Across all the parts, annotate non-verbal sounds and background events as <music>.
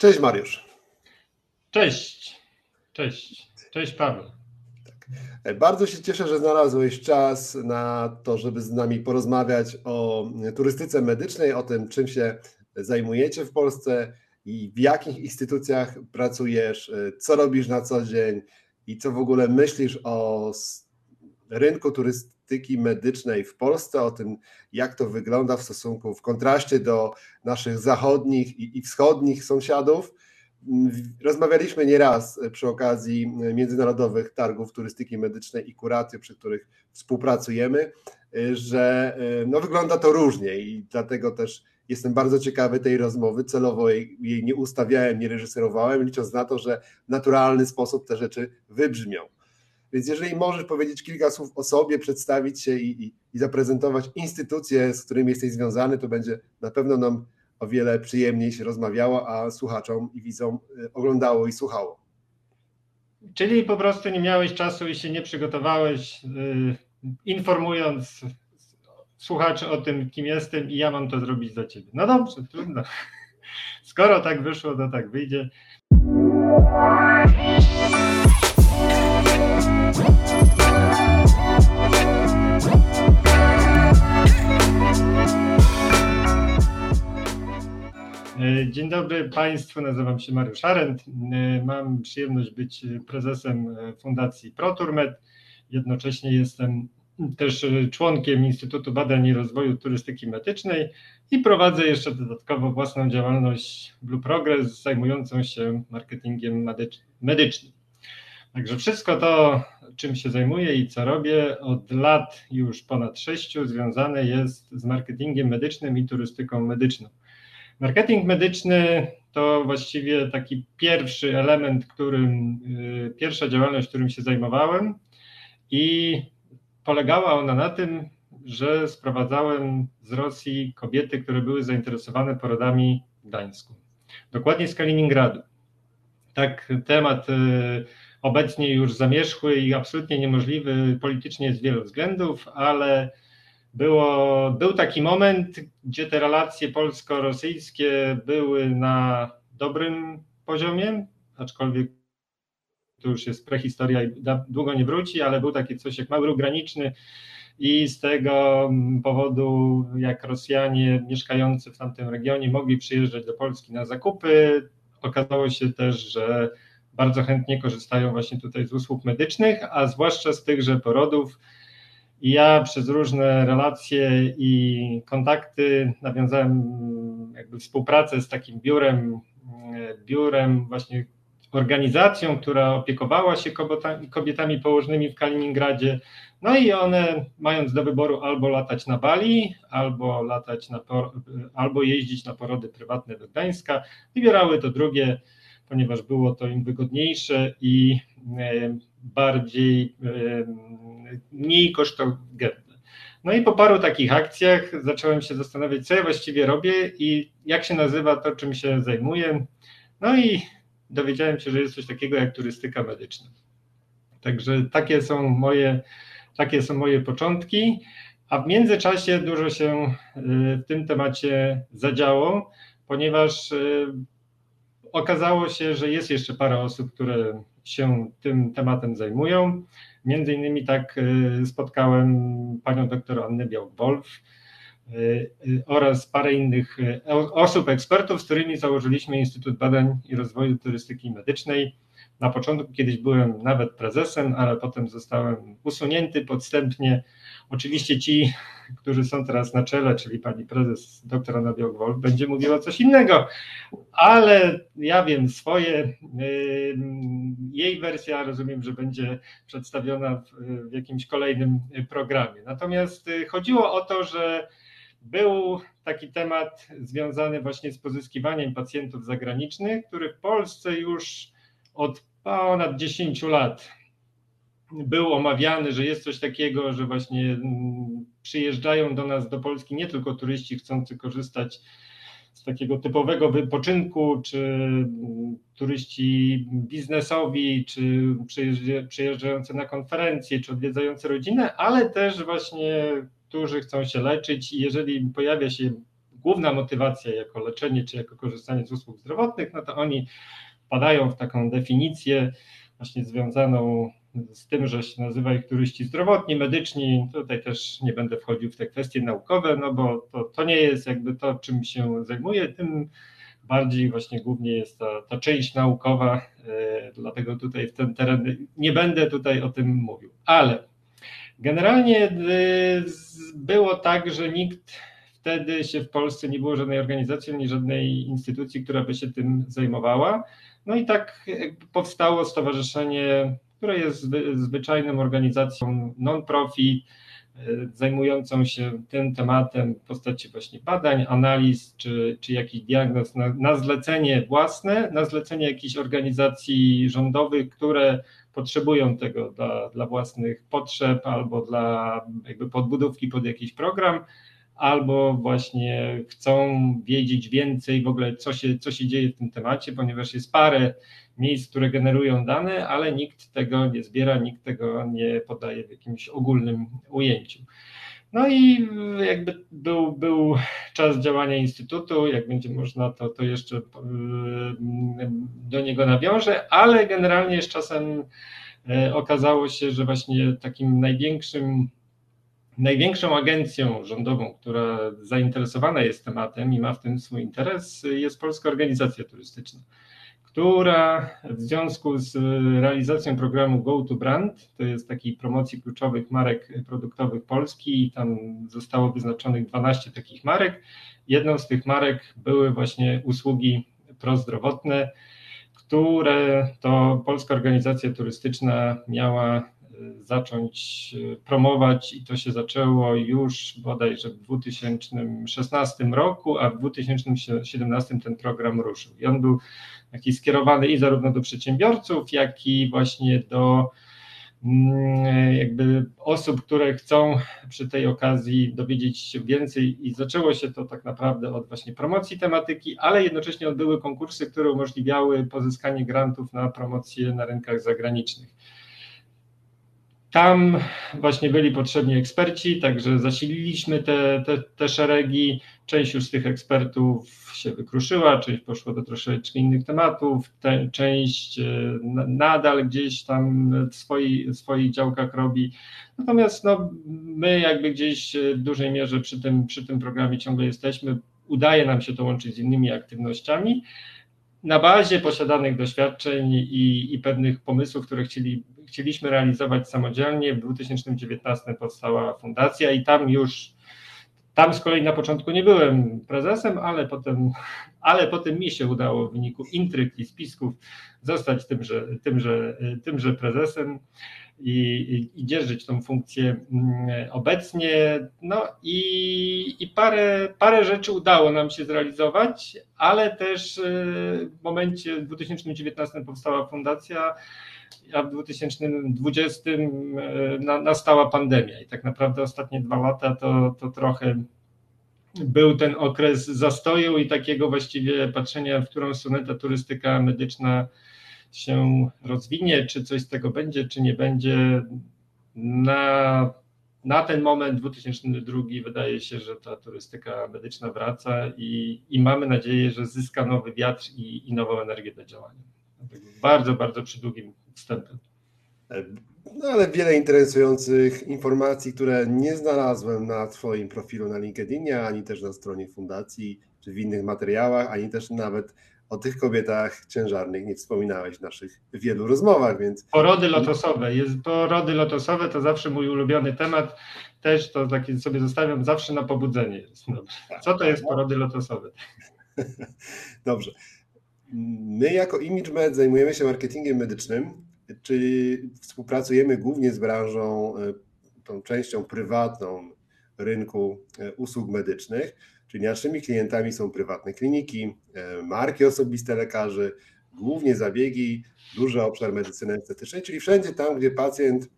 Cześć Mariusz. Cześć. Cześć. Cześć Paweł. Tak. Bardzo się cieszę, że znalazłeś czas na to, żeby z nami porozmawiać o turystyce medycznej, o tym, czym się zajmujecie w Polsce i w jakich instytucjach pracujesz, co robisz na co dzień i co w ogóle myślisz o rynku turystyki medycznej w Polsce, o tym, jak to wygląda w stosunku, w kontraście do naszych zachodnich i, wschodnich sąsiadów. Rozmawialiśmy nieraz przy okazji międzynarodowych targów turystyki medycznej i Kuratio, przy których współpracujemy, że no, wygląda to różnie i dlatego też jestem bardzo ciekawy tej rozmowy. Celowo jej, jej nie ustawiałem, nie reżyserowałem, licząc na to, że w naturalny sposób te rzeczy wybrzmią. Więc jeżeli możesz powiedzieć kilka słów o sobie, przedstawić się i, i, i zaprezentować instytucje, z którymi jesteś związany, to będzie na pewno nam o wiele przyjemniej się rozmawiało, a słuchaczom i widzom y, oglądało i słuchało. Czyli po prostu nie miałeś czasu i się nie przygotowałeś, yy, informując słuchaczy o tym, kim jestem i ja mam to zrobić za ciebie. No dobrze, trudno. Skoro tak wyszło, to tak wyjdzie. Dzień dobry Państwu, nazywam się Mariusz Arendt. E, mam przyjemność być prezesem Fundacji ProTurmed. Jednocześnie jestem też członkiem Instytutu Badań i Rozwoju Turystyki Medycznej i prowadzę jeszcze dodatkowo własną działalność Blue Progress zajmującą się marketingiem medycznym. Także wszystko to, czym się zajmuję i co robię od lat już ponad sześciu, związane jest z marketingiem medycznym i turystyką medyczną. Marketing medyczny to właściwie taki pierwszy element, którym, y, pierwsza działalność, którym się zajmowałem i polegała ona na tym, że sprowadzałem z Rosji kobiety, które były zainteresowane porodami w Gdańsku, dokładnie z Kaliningradu. Tak, temat y, obecnie już zamierzchły i absolutnie niemożliwy politycznie z wielu względów, ale było, był taki moment, gdzie te relacje polsko-rosyjskie były na dobrym poziomie, aczkolwiek to już jest prehistoria i długo nie wróci, ale był taki coś jak mały graniczny i z tego powodu, jak Rosjanie mieszkający w tamtym regionie mogli przyjeżdżać do Polski na zakupy, okazało się też, że bardzo chętnie korzystają właśnie tutaj z usług medycznych, a zwłaszcza z tychże porodów, i ja przez różne relacje i kontakty nawiązałem jakby współpracę z takim biurem, biurem właśnie organizacją, która opiekowała się kobietami, kobietami położnymi w Kaliningradzie. No i one, mając do wyboru albo latać na Bali, albo latać na, albo jeździć na porody prywatne do Gdańska, wybierały to drugie, ponieważ było to im wygodniejsze i e, bardziej, mniej kosztogenne. No i po paru takich akcjach zacząłem się zastanawiać, co ja właściwie robię i jak się nazywa to, czym się zajmuję. No i dowiedziałem się, że jest coś takiego jak turystyka medyczna. Także takie są moje, takie są moje początki, a w międzyczasie dużo się y, w tym temacie zadziało, ponieważ y, okazało się, że jest jeszcze parę osób, które się tym tematem zajmują. Między innymi tak y, spotkałem panią doktor Annę Białk-Wolf y, y, oraz parę innych osób, ekspertów, z którymi założyliśmy Instytut Badań i Rozwoju Turystyki Medycznej. Na początku kiedyś byłem nawet prezesem, ale potem zostałem usunięty podstępnie. Oczywiście ci, którzy są teraz na czele, czyli pani prezes dr Anna będzie mówiła coś innego, ale ja wiem swoje. Jej wersja rozumiem, że będzie przedstawiona w, w jakimś kolejnym programie. Natomiast y, chodziło o to, że był taki temat związany właśnie z pozyskiwaniem pacjentów zagranicznych, który w Polsce już od ponad 10 lat był omawiany, że jest coś takiego, że właśnie mm, przyjeżdżają do nas, do Polski nie tylko turyści chcący korzystać z takiego typowego wypoczynku, czy mm, turyści biznesowi, czy przyjeżdżający na konferencje, czy odwiedzający rodzinę, ale też właśnie którzy chcą się leczyć. I jeżeli pojawia się główna motywacja jako leczenie czy jako korzystanie z usług zdrowotnych, no to oni wpadają w taką definicję właśnie związaną z tym, że się nazywa ich turyści zdrowotni, medyczni. Tutaj też nie będę wchodził w te kwestie naukowe, no bo to, to nie jest jakby to, czym się zajmuję, tym bardziej właśnie głównie jest ta, ta część naukowa, e, dlatego tutaj w ten teren nie będę tutaj o tym mówił. Ale generalnie e, było tak, że nikt wtedy się w Polsce nie było żadnej organizacji ani żadnej instytucji, która by się tym zajmowała. No i tak powstało stowarzyszenie, które jest zwyczajną organizacją non-profit, e, zajmującą się tym tematem w postaci właśnie badań, analiz czy, czy jakichś diagnoz na, na zlecenie własne, na zlecenie jakichś organizacji rządowych, które potrzebują tego dla, dla własnych potrzeb albo dla jakby podbudówki pod jakiś program albo właśnie chcą wiedzieć więcej w ogóle, co się, co się dzieje w tym temacie, ponieważ jest parę miejsc, które generują dane, ale nikt tego nie zbiera, nikt tego nie podaje w jakimś ogólnym ujęciu. No i jakby był, był czas działania Instytutu, jak będzie można, to, to jeszcze yy, do niego nawiążę, ale generalnie z czasem yy, okazało się, że właśnie takim największym Największą agencją rządową, która zainteresowana jest tematem i ma w tym swój interes, jest Polska Organizacja Turystyczna, która w związku z realizacją programu Go to Brand, to jest takiej promocji kluczowych marek produktowych Polski i tam zostało wyznaczonych 12 takich marek. Jedną z tych marek były właśnie usługi prozdrowotne, które to Polska Organizacja Turystyczna miała zacząć e, promować i to się zaczęło już bodajże w 2016 roku, a w 2017 ten program ruszył. I on był taki skierowany i zarówno do przedsiębiorców, jak i właśnie do mm, jakby osób, które chcą przy tej okazji dowiedzieć się więcej i zaczęło się to tak naprawdę od właśnie promocji tematyki, ale jednocześnie odbyły konkursy, które umożliwiały pozyskanie grantów na promocję na rynkach zagranicznych. Tam właśnie byli potrzebni eksperci, także zasililiśmy te, te, te szeregi. Część już z tych ekspertów się wykruszyła, część poszła do troszeczkę innych tematów, te, część e, nadal gdzieś tam w swoich, swoich działkach robi. Natomiast no, my jakby gdzieś w dużej mierze przy tym, przy tym programie ciągle jesteśmy. Udaje nam się to łączyć z innymi aktywnościami na bazie posiadanych doświadczeń i, i pewnych pomysłów, które chcieli, chcieliśmy realizować samodzielnie, w 2019 powstała fundacja i tam już, tam z kolei na początku nie byłem prezesem, ale potem, ale potem mi się udało w wyniku intryg i spisków zostać tymże, tymże, tymże prezesem i, i, dzierżyć tą funkcję mm, obecnie. No i, i parę, parę rzeczy udało nam się zrealizować, ale też y, w momencie w 2019 powstała fundacja, a w 2020 y, nastała pandemia i tak naprawdę ostatnie dwa lata to, to trochę był ten okres zastoju i takiego właściwie patrzenia, w którą stronę ta turystyka medyczna się rozwinie, czy coś z tego będzie, czy nie będzie. Na, na ten moment 2002 wydaje się, że ta turystyka medyczna wraca i, i mamy nadzieję, że zyska nowy wiatr i, i nową energię do działania. Bardzo, bardzo przydługim wstępem. No ale wiele interesujących informacji, które nie znalazłem na Twoim profilu na LinkedInie, ani też na stronie fundacji, czy w innych materiałach, ani też nawet o tych kobietach ciężarnych nie wspominałeś w naszych wielu rozmowach, więc... Porody lotosowe. Jest, porody lotosowe to zawsze mój ulubiony temat. Też to sobie zostawiam zawsze na pobudzenie. Co to jest porody lotosowe? <laughs> Dobrze. My jako ImageMed zajmujemy się marketingiem medycznym, czyli współpracujemy głównie z branżą, e, tą częścią prywatną rynku e, usług medycznych Czyli naszymi klientami są prywatne kliniki, e, marki osobiste lekarzy, głównie zabiegi, duży obszar medycyny estetycznej, czyli wszędzie tam, gdzie pacjent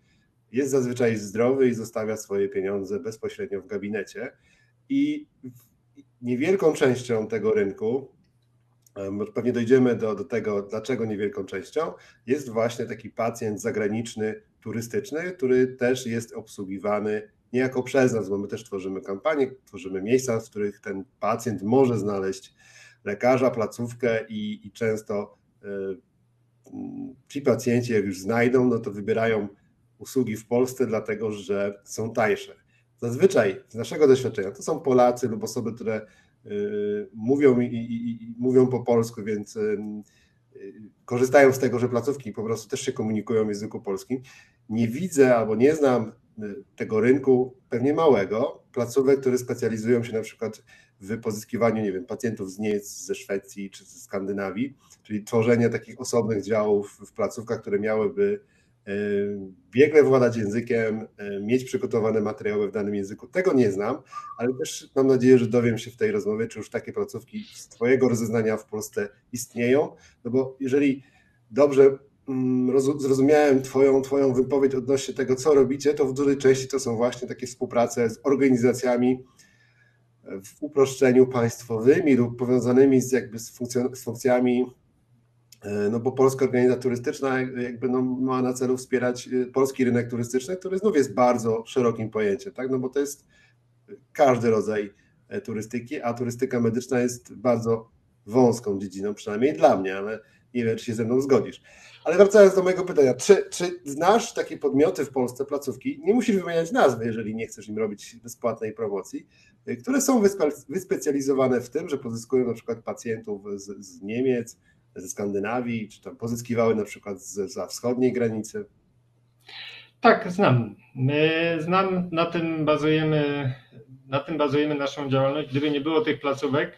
jest zazwyczaj zdrowy i zostawia swoje pieniądze bezpośrednio w gabinecie. I niewielką częścią tego rynku, pewnie dojdziemy do, do tego, dlaczego niewielką częścią, jest właśnie taki pacjent zagraniczny, turystyczny, który też jest obsługiwany niejako przez nas, bo my też tworzymy kampanię, tworzymy miejsca, w których ten pacjent może znaleźć lekarza, placówkę i, i często y, ci pacjenci, jak już znajdą, no to wybierają usługi w Polsce, dlatego że są tańsze. Zazwyczaj z naszego doświadczenia to są Polacy lub osoby, które y, mówią i, i, i mówią po polsku, więc y, korzystają z tego, że placówki po prostu też się komunikują w języku polskim. Nie widzę albo nie znam tego rynku pewnie małego, placówek, które specjalizują się na przykład w pozyskiwaniu, nie wiem, pacjentów z Niemiec, ze Szwecji czy ze Skandynawii, czyli tworzenie takich osobnych działów w placówkach, które miałyby e, biegle władać językiem, e, mieć przygotowane materiały w danym języku. Tego nie znam, ale też mam nadzieję, że dowiem się w tej rozmowie, czy już takie placówki z Twojego rozeznania w Polsce istnieją, no bo jeżeli dobrze zrozumiałem twoją, twoją wypowiedź odnośnie tego, co robicie, to w dużej części to są właśnie takie współprace z organizacjami, w uproszczeniu państwowymi lub powiązanymi z, jakby z, z funkcjami, e, no bo Polska Organizacja Turystyczna jakby no ma na celu wspierać e, polski rynek turystyczny, który znów jest bardzo szerokim pojęciem, tak? no bo to jest każdy rodzaj e, turystyki, a turystyka medyczna jest bardzo wąską dziedziną, przynajmniej dla mnie, ale nie wiem, czy się ze mną zgodzisz. Ale wracając do mojego pytania, czy, czy znasz takie podmioty w Polsce, placówki, nie musisz wymieniać nazwy, jeżeli nie chcesz im robić bezpłatnej promocji, które są wyspecjalizowane w tym, że pozyskują na przykład pacjentów z, z Niemiec, ze Skandynawii, czy tam pozyskiwały na przykład za wschodniej granicy? Tak, znam. Znam, na tym bazujemy, na tym bazujemy naszą działalność. Gdyby nie było tych placówek,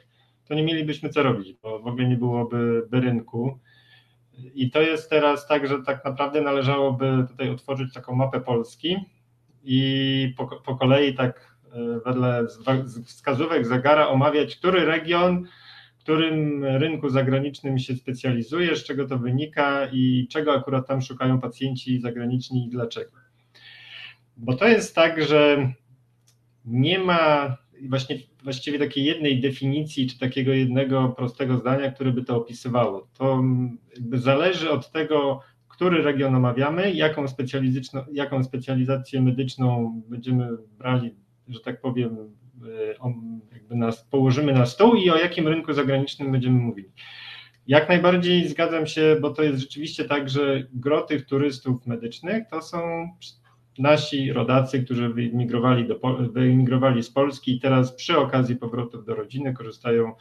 to nie mielibyśmy co robić, bo w ogóle nie byłoby by rynku. I to jest teraz tak, że tak naprawdę należałoby tutaj otworzyć taką mapę Polski i po, po kolei tak e, wedle wskazówek zegara omawiać, który region, którym rynku zagranicznym się specjalizuje, z czego to wynika i czego akurat tam szukają pacjenci zagraniczni i dlaczego. Bo to jest tak, że nie ma właśnie właściwie takiej jednej definicji, czy takiego jednego prostego zdania, które by to opisywało. To zależy od tego, który region omawiamy, jaką, jaką specjalizację medyczną będziemy brali, że tak powiem, e, jakby nas położymy na stół i o jakim rynku zagranicznym będziemy mówili. Jak najbardziej zgadzam się, bo to jest rzeczywiście tak, że gro tych turystów medycznych to są nasi rodacy, którzy wyemigrowali, do, wyemigrowali z Polski i teraz przy okazji powrotów do rodziny korzystają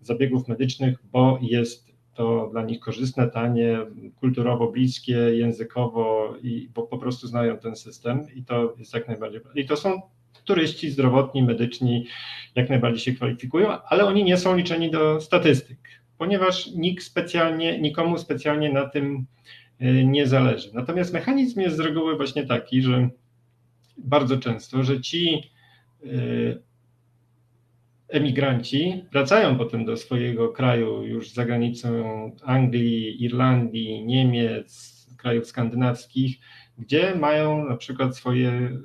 z zabiegów medycznych, bo jest to dla nich korzystne, tanie, kulturowo bliskie, językowo i bo po prostu znają ten system i to jest jak najbardziej. I to są turyści zdrowotni, medyczni, jak najbardziej się kwalifikują, ale oni nie są liczeni do statystyk, ponieważ nikt specjalnie, nikomu specjalnie na tym nie zależy. Natomiast mechanizm jest z reguły właśnie taki, że bardzo często, że ci y, emigranci wracają potem do swojego kraju już za granicą Anglii, Irlandii, Niemiec, krajów skandynawskich, gdzie mają na przykład swoje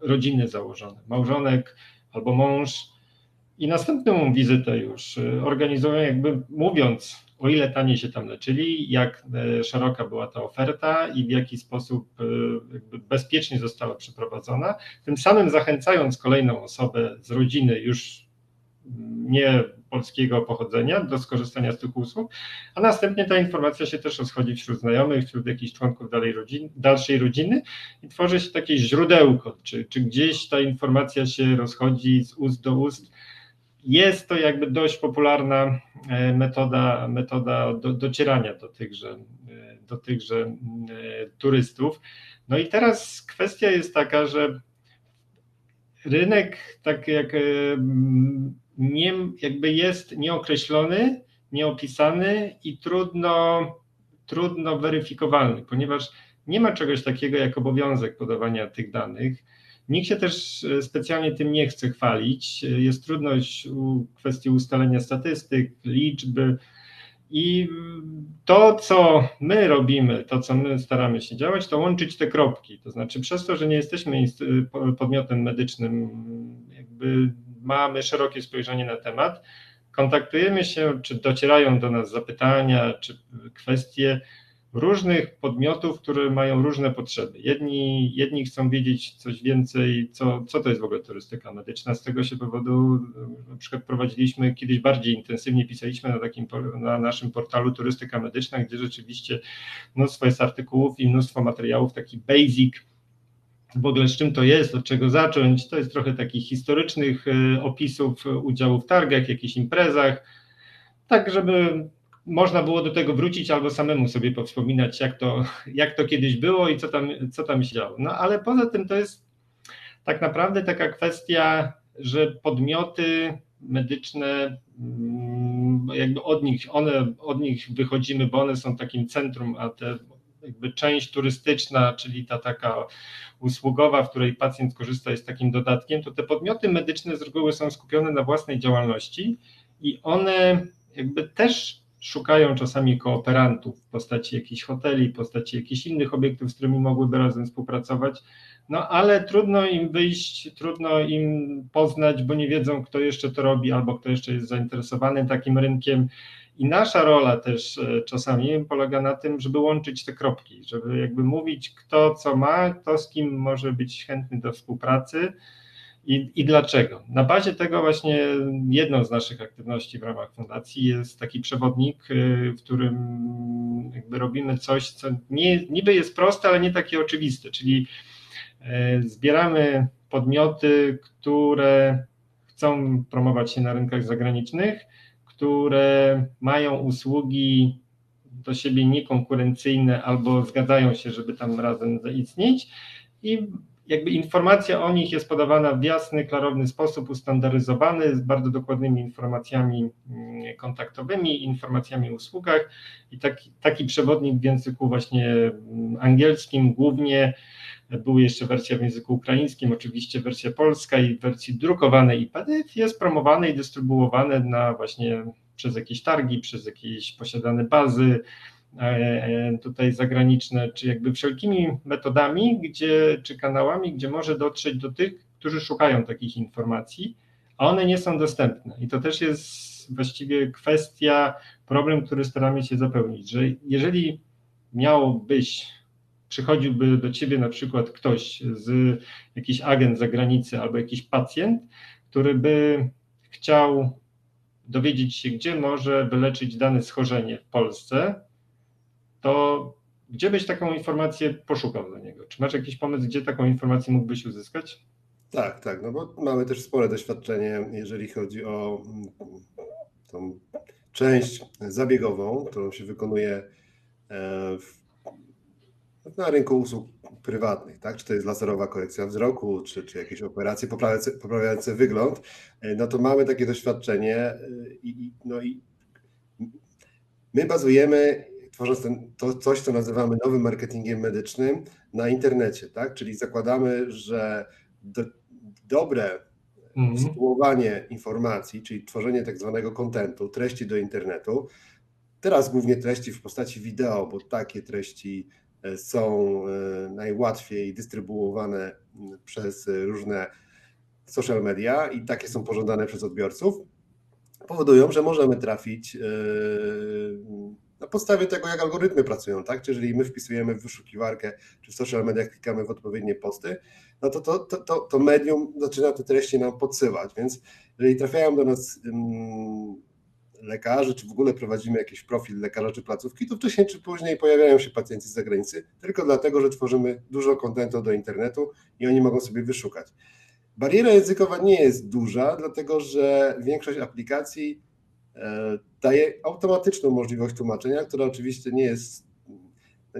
rodziny założone, małżonek albo mąż i następną wizytę już y, organizują jakby mówiąc o ile taniej się tam leczyli, jak e, szeroka była ta oferta i w jaki sposób e, bezpiecznie została przeprowadzona, tym samym zachęcając kolejną osobę z rodziny już nie polskiego pochodzenia do skorzystania z tych usług, a następnie ta informacja się też rozchodzi wśród znajomych, wśród jakichś członków dalej rodzin, dalszej rodziny i tworzy się takie źródełko, czy, czy gdzieś ta informacja się rozchodzi z ust do ust, jest to jakby dość popularna e, metoda, metoda do, docierania do tychże, e, do tychże e, turystów. No i teraz kwestia jest taka, że rynek tak jak nie, jakby jest nieokreślony, nieopisany i trudno, trudno weryfikowalny, ponieważ nie ma czegoś takiego jak obowiązek podawania tych danych. Nikt się też e, specjalnie tym nie chce chwalić. Jest trudność u kwestii ustalenia statystyk, liczby. I to, co my robimy, to, co my staramy się działać, to łączyć te kropki. To znaczy, przez to, że nie jesteśmy podmiotem medycznym, jakby mamy szerokie spojrzenie na temat, kontaktujemy się, czy docierają do nas zapytania, czy kwestie różnych podmiotów, które mają różne potrzeby. Jedni, jedni chcą wiedzieć coś więcej, co, co to jest w ogóle turystyka medyczna. Z tego się powodu na przykład prowadziliśmy kiedyś bardziej intensywnie, pisaliśmy na takim na naszym portalu Turystyka Medyczna, gdzie rzeczywiście mnóstwo jest artykułów i mnóstwo materiałów, taki basic, w ogóle z czym to jest, od czego zacząć. To jest trochę takich historycznych e, opisów udziału w targach, jakichś imprezach, tak żeby można było do tego wrócić albo samemu sobie powspominać, jak to, jak to kiedyś było i co tam, co tam się działo. No ale poza tym to jest tak naprawdę taka kwestia, że podmioty medyczne, mm, jakby od nich, one, od nich wychodzimy, bo one są takim centrum, a te jakby część turystyczna, czyli ta taka usługowa, w której pacjent korzysta, jest takim dodatkiem, to te podmioty medyczne z reguły są skupione na własnej działalności i one jakby też szukają czasami kooperantów w postaci jakichś hoteli, w postaci jakichś innych obiektów, z którymi mogłyby razem współpracować, no ale trudno im wyjść, trudno im poznać, bo nie wiedzą, kto jeszcze to robi albo kto jeszcze jest zainteresowany takim rynkiem. I nasza rola też e, czasami polega na tym, żeby łączyć te kropki, żeby jakby mówić, kto co ma, kto z kim może być chętny do współpracy i, I dlaczego? Na bazie tego właśnie jedną z naszych aktywności w ramach fundacji jest taki przewodnik, y, w którym jakby robimy coś, co nie, niby jest proste, ale nie takie oczywiste, czyli y, zbieramy podmioty, które chcą promować się na rynkach zagranicznych, które mają usługi do siebie niekonkurencyjne albo zgadzają się, żeby tam razem zaistnieć i jakby informacja o nich jest podawana w jasny, klarowny sposób, ustandaryzowany, z bardzo dokładnymi informacjami mm, kontaktowymi, informacjami o usługach. I taki, taki przewodnik w języku właśnie mm, angielskim głównie, była jeszcze wersja w języku ukraińskim, oczywiście wersja polska i w wersji drukowanej i PDF jest promowany i dystrybuowany na właśnie przez jakieś targi, przez jakieś posiadane bazy, tutaj zagraniczne, czy jakby wszelkimi metodami, gdzie, czy kanałami, gdzie może dotrzeć do tych, którzy szukają takich informacji, a one nie są dostępne. I to też jest właściwie kwestia, problem, który staramy się zapełnić, że jeżeli miałobyś, przychodziłby do ciebie na przykład ktoś z jakiś agent zagranicy albo jakiś pacjent, który by chciał dowiedzieć się, gdzie może wyleczyć dane schorzenie w Polsce, to gdzie byś taką informację poszukał dla niego? Czy masz jakiś pomysł, gdzie taką informację mógłbyś uzyskać? Tak, tak, no bo mamy też spore doświadczenie, jeżeli chodzi o mm, tą część zabiegową, którą się wykonuje e, w, na rynku usług prywatnych, tak? Czy to jest laserowa korekcja wzroku, czy, czy jakieś operacje poprawiające, poprawiające wygląd, e, no to mamy takie doświadczenie e, i, no i my bazujemy tworząc ten, to coś, co nazywamy nowym marketingiem medycznym na internecie, tak? Czyli zakładamy, że do, dobre mhm. sytuowanie informacji, czyli tworzenie tak zwanego kontentu, treści do internetu, teraz głównie treści w postaci wideo, bo takie treści e, są e, najłatwiej dystrybuowane przez różne social media i takie są pożądane przez odbiorców, powodują, że możemy trafić e, na podstawie tego, jak algorytmy pracują, tak? Czy jeżeli my wpisujemy w wyszukiwarkę, czy w social mediach klikamy w odpowiednie posty, no to to, to, to, to medium zaczyna te treści nam podsyłać, więc jeżeli trafiają do nas um, lekarzy, czy w ogóle prowadzimy jakiś profil lekarza czy placówki, to wcześniej czy później pojawiają się pacjenci z zagranicy, tylko dlatego, że tworzymy dużo kontentu do internetu i oni mogą sobie wyszukać. Bariera językowa nie jest duża, dlatego że większość aplikacji daje automatyczną możliwość tłumaczenia, która oczywiście nie jest,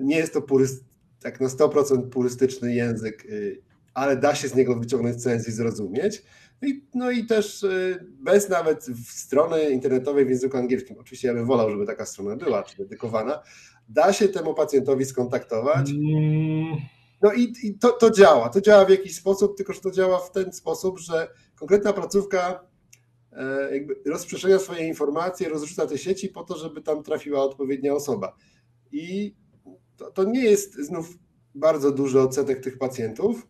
nie jest to puryst, tak na 100% purystyczny język, y, ale da się z niego wyciągnąć sens i zrozumieć. No i, no i też y, bez nawet strony internetowej w języku angielskim, oczywiście ja bym wolał, żeby taka strona była, czy dedykowana, da się temu pacjentowi skontaktować. Mm. No i, i to, to działa. To działa w jakiś sposób, tylko że to działa w ten sposób, że konkretna placówka E, jakby rozprzestrzenia swoje informacje, rozrzuca te sieci po to, żeby tam trafiła odpowiednia osoba. I to, to nie jest znów bardzo duży odsetek tych pacjentów,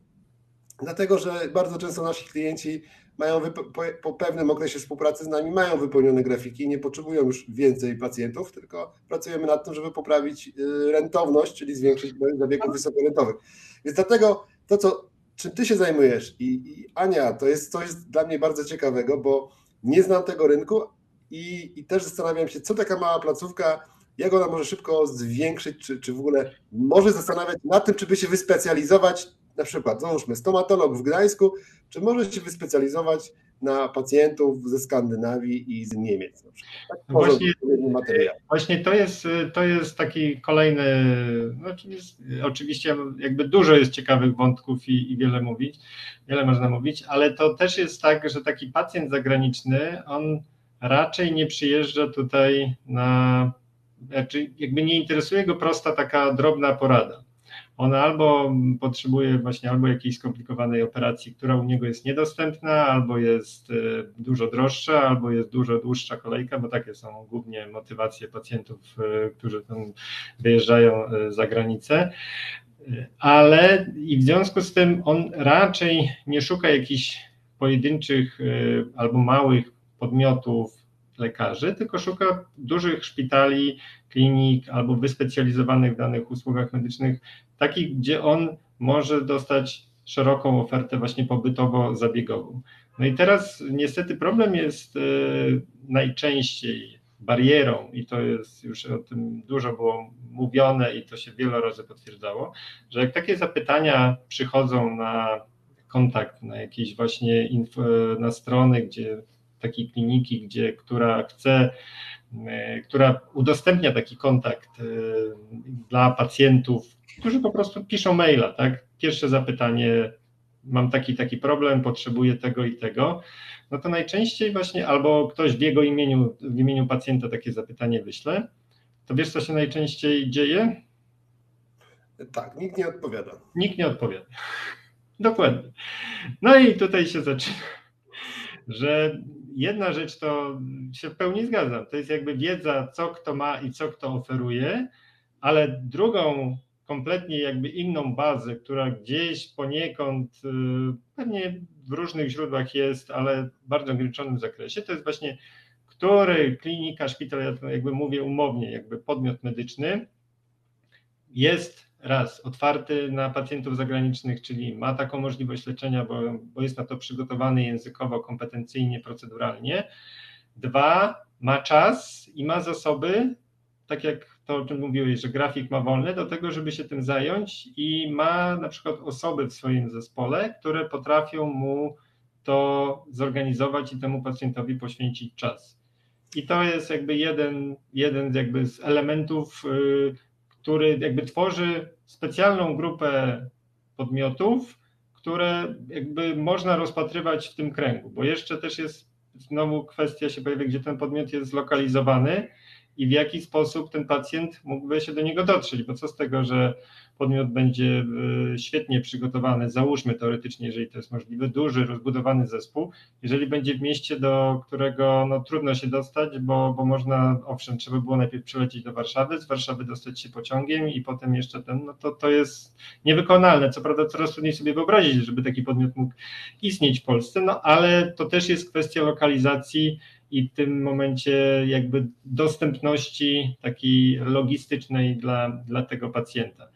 dlatego że bardzo często nasi klienci mają po, po, pewnym okresie współpracy z nami mają wypełnione grafiki nie potrzebują już więcej pacjentów, tylko pracujemy nad tym, żeby poprawić y, rentowność, czyli zwiększyć zabiegów wysokorentowych. Więc dlatego to, co, czym ty się zajmujesz i, i Ania, to jest coś dla mnie bardzo ciekawego, bo nie znam tego rynku i, i też zastanawiam się, co taka mała placówka jak ona może szybko zwiększyć, czy, czy w ogóle może zastanawiać nad tym, czy by się wyspecjalizować, na przykład, załóżmy, stomatolog w Gdańsku, czy może się wyspecjalizować na pacjentów ze Skandynawii i z Niemiec. Tak właśnie, właśnie to jest, to jest taki kolejny, no, oczywiście jakby dużo jest ciekawych wątków i, i wiele mówić, wiele można mówić, ale to też jest tak, że taki pacjent zagraniczny, on raczej nie przyjeżdża tutaj na znaczy jakby nie interesuje go prosta taka drobna porada. On albo potrzebuje właśnie albo jakiejś skomplikowanej operacji, która u niego jest niedostępna, albo jest e, dużo droższa, albo jest dużo dłuższa kolejka, bo takie są głównie motywacje pacjentów, e, którzy tam wyjeżdżają e, za granicę. Ale i w związku z tym on raczej nie szuka jakichś pojedynczych albo małych podmiotów, lekarzy, tylko szuka dużych szpitali, klinik albo wyspecjalizowanych w danych usługach medycznych, takich, gdzie on może dostać szeroką ofertę właśnie pobytowo-zabiegową. No i teraz niestety problem jest e, najczęściej barierą i to jest już o tym dużo było mówione i to się wiele razy potwierdzało, że jak takie zapytania przychodzą na kontakt, na jakieś właśnie info, na strony, gdzie takiej kliniki, gdzie, która chce, e, która udostępnia taki kontakt e, dla pacjentów, którzy po prostu piszą maila, tak? Pierwsze zapytanie, mam taki, taki problem, potrzebuję tego i tego, no to najczęściej właśnie albo ktoś w jego imieniu, w imieniu pacjenta takie zapytanie wyśle, to wiesz, co się najczęściej dzieje? Tak, nikt nie odpowiada. Nikt nie odpowiada. <laughs> Dokładnie. No i tutaj się zaczyna, <laughs> że jedna rzecz to się w pełni zgadzam, to jest jakby wiedza, co kto ma i co kto oferuje, ale drugą, kompletnie jakby inną bazę, która gdzieś poniekąd y, pewnie w różnych źródłach jest, ale w bardzo ograniczonym zakresie, to jest właśnie który klinika, szpital, ja jakby mówię umownie, jakby podmiot medyczny jest raz otwarty na pacjentów zagranicznych, czyli ma taką możliwość leczenia, bo, bo jest na to przygotowany językowo, kompetencyjnie, proceduralnie. Dwa, ma czas i ma zasoby, tak jak to, o czym mówiłeś, że grafik ma wolny, do tego, żeby się tym zająć i ma na przykład osoby w swoim zespole, które potrafią mu to zorganizować i temu pacjentowi poświęcić czas. I to jest jakby jeden, jeden jakby z elementów y, który jakby tworzy specjalną grupę podmiotów, które jakby można rozpatrywać w tym kręgu, bo jeszcze też jest znowu kwestia się pojawia, gdzie ten podmiot jest zlokalizowany i w jaki sposób ten pacjent mógłby się do niego dotrzeć, bo co z tego, że podmiot będzie e, świetnie przygotowany, załóżmy teoretycznie, jeżeli to jest możliwe, duży, rozbudowany zespół, jeżeli będzie w mieście, do którego no, trudno się dostać, bo, bo można, owszem, trzeba było najpierw przylecieć do Warszawy, z Warszawy dostać się pociągiem i potem jeszcze ten, no to, to jest niewykonalne. Co prawda coraz trudniej sobie wyobrazić, żeby taki podmiot mógł istnieć w Polsce, no ale to też jest kwestia lokalizacji i w tym momencie jakby dostępności takiej logistycznej dla, dla tego pacjenta.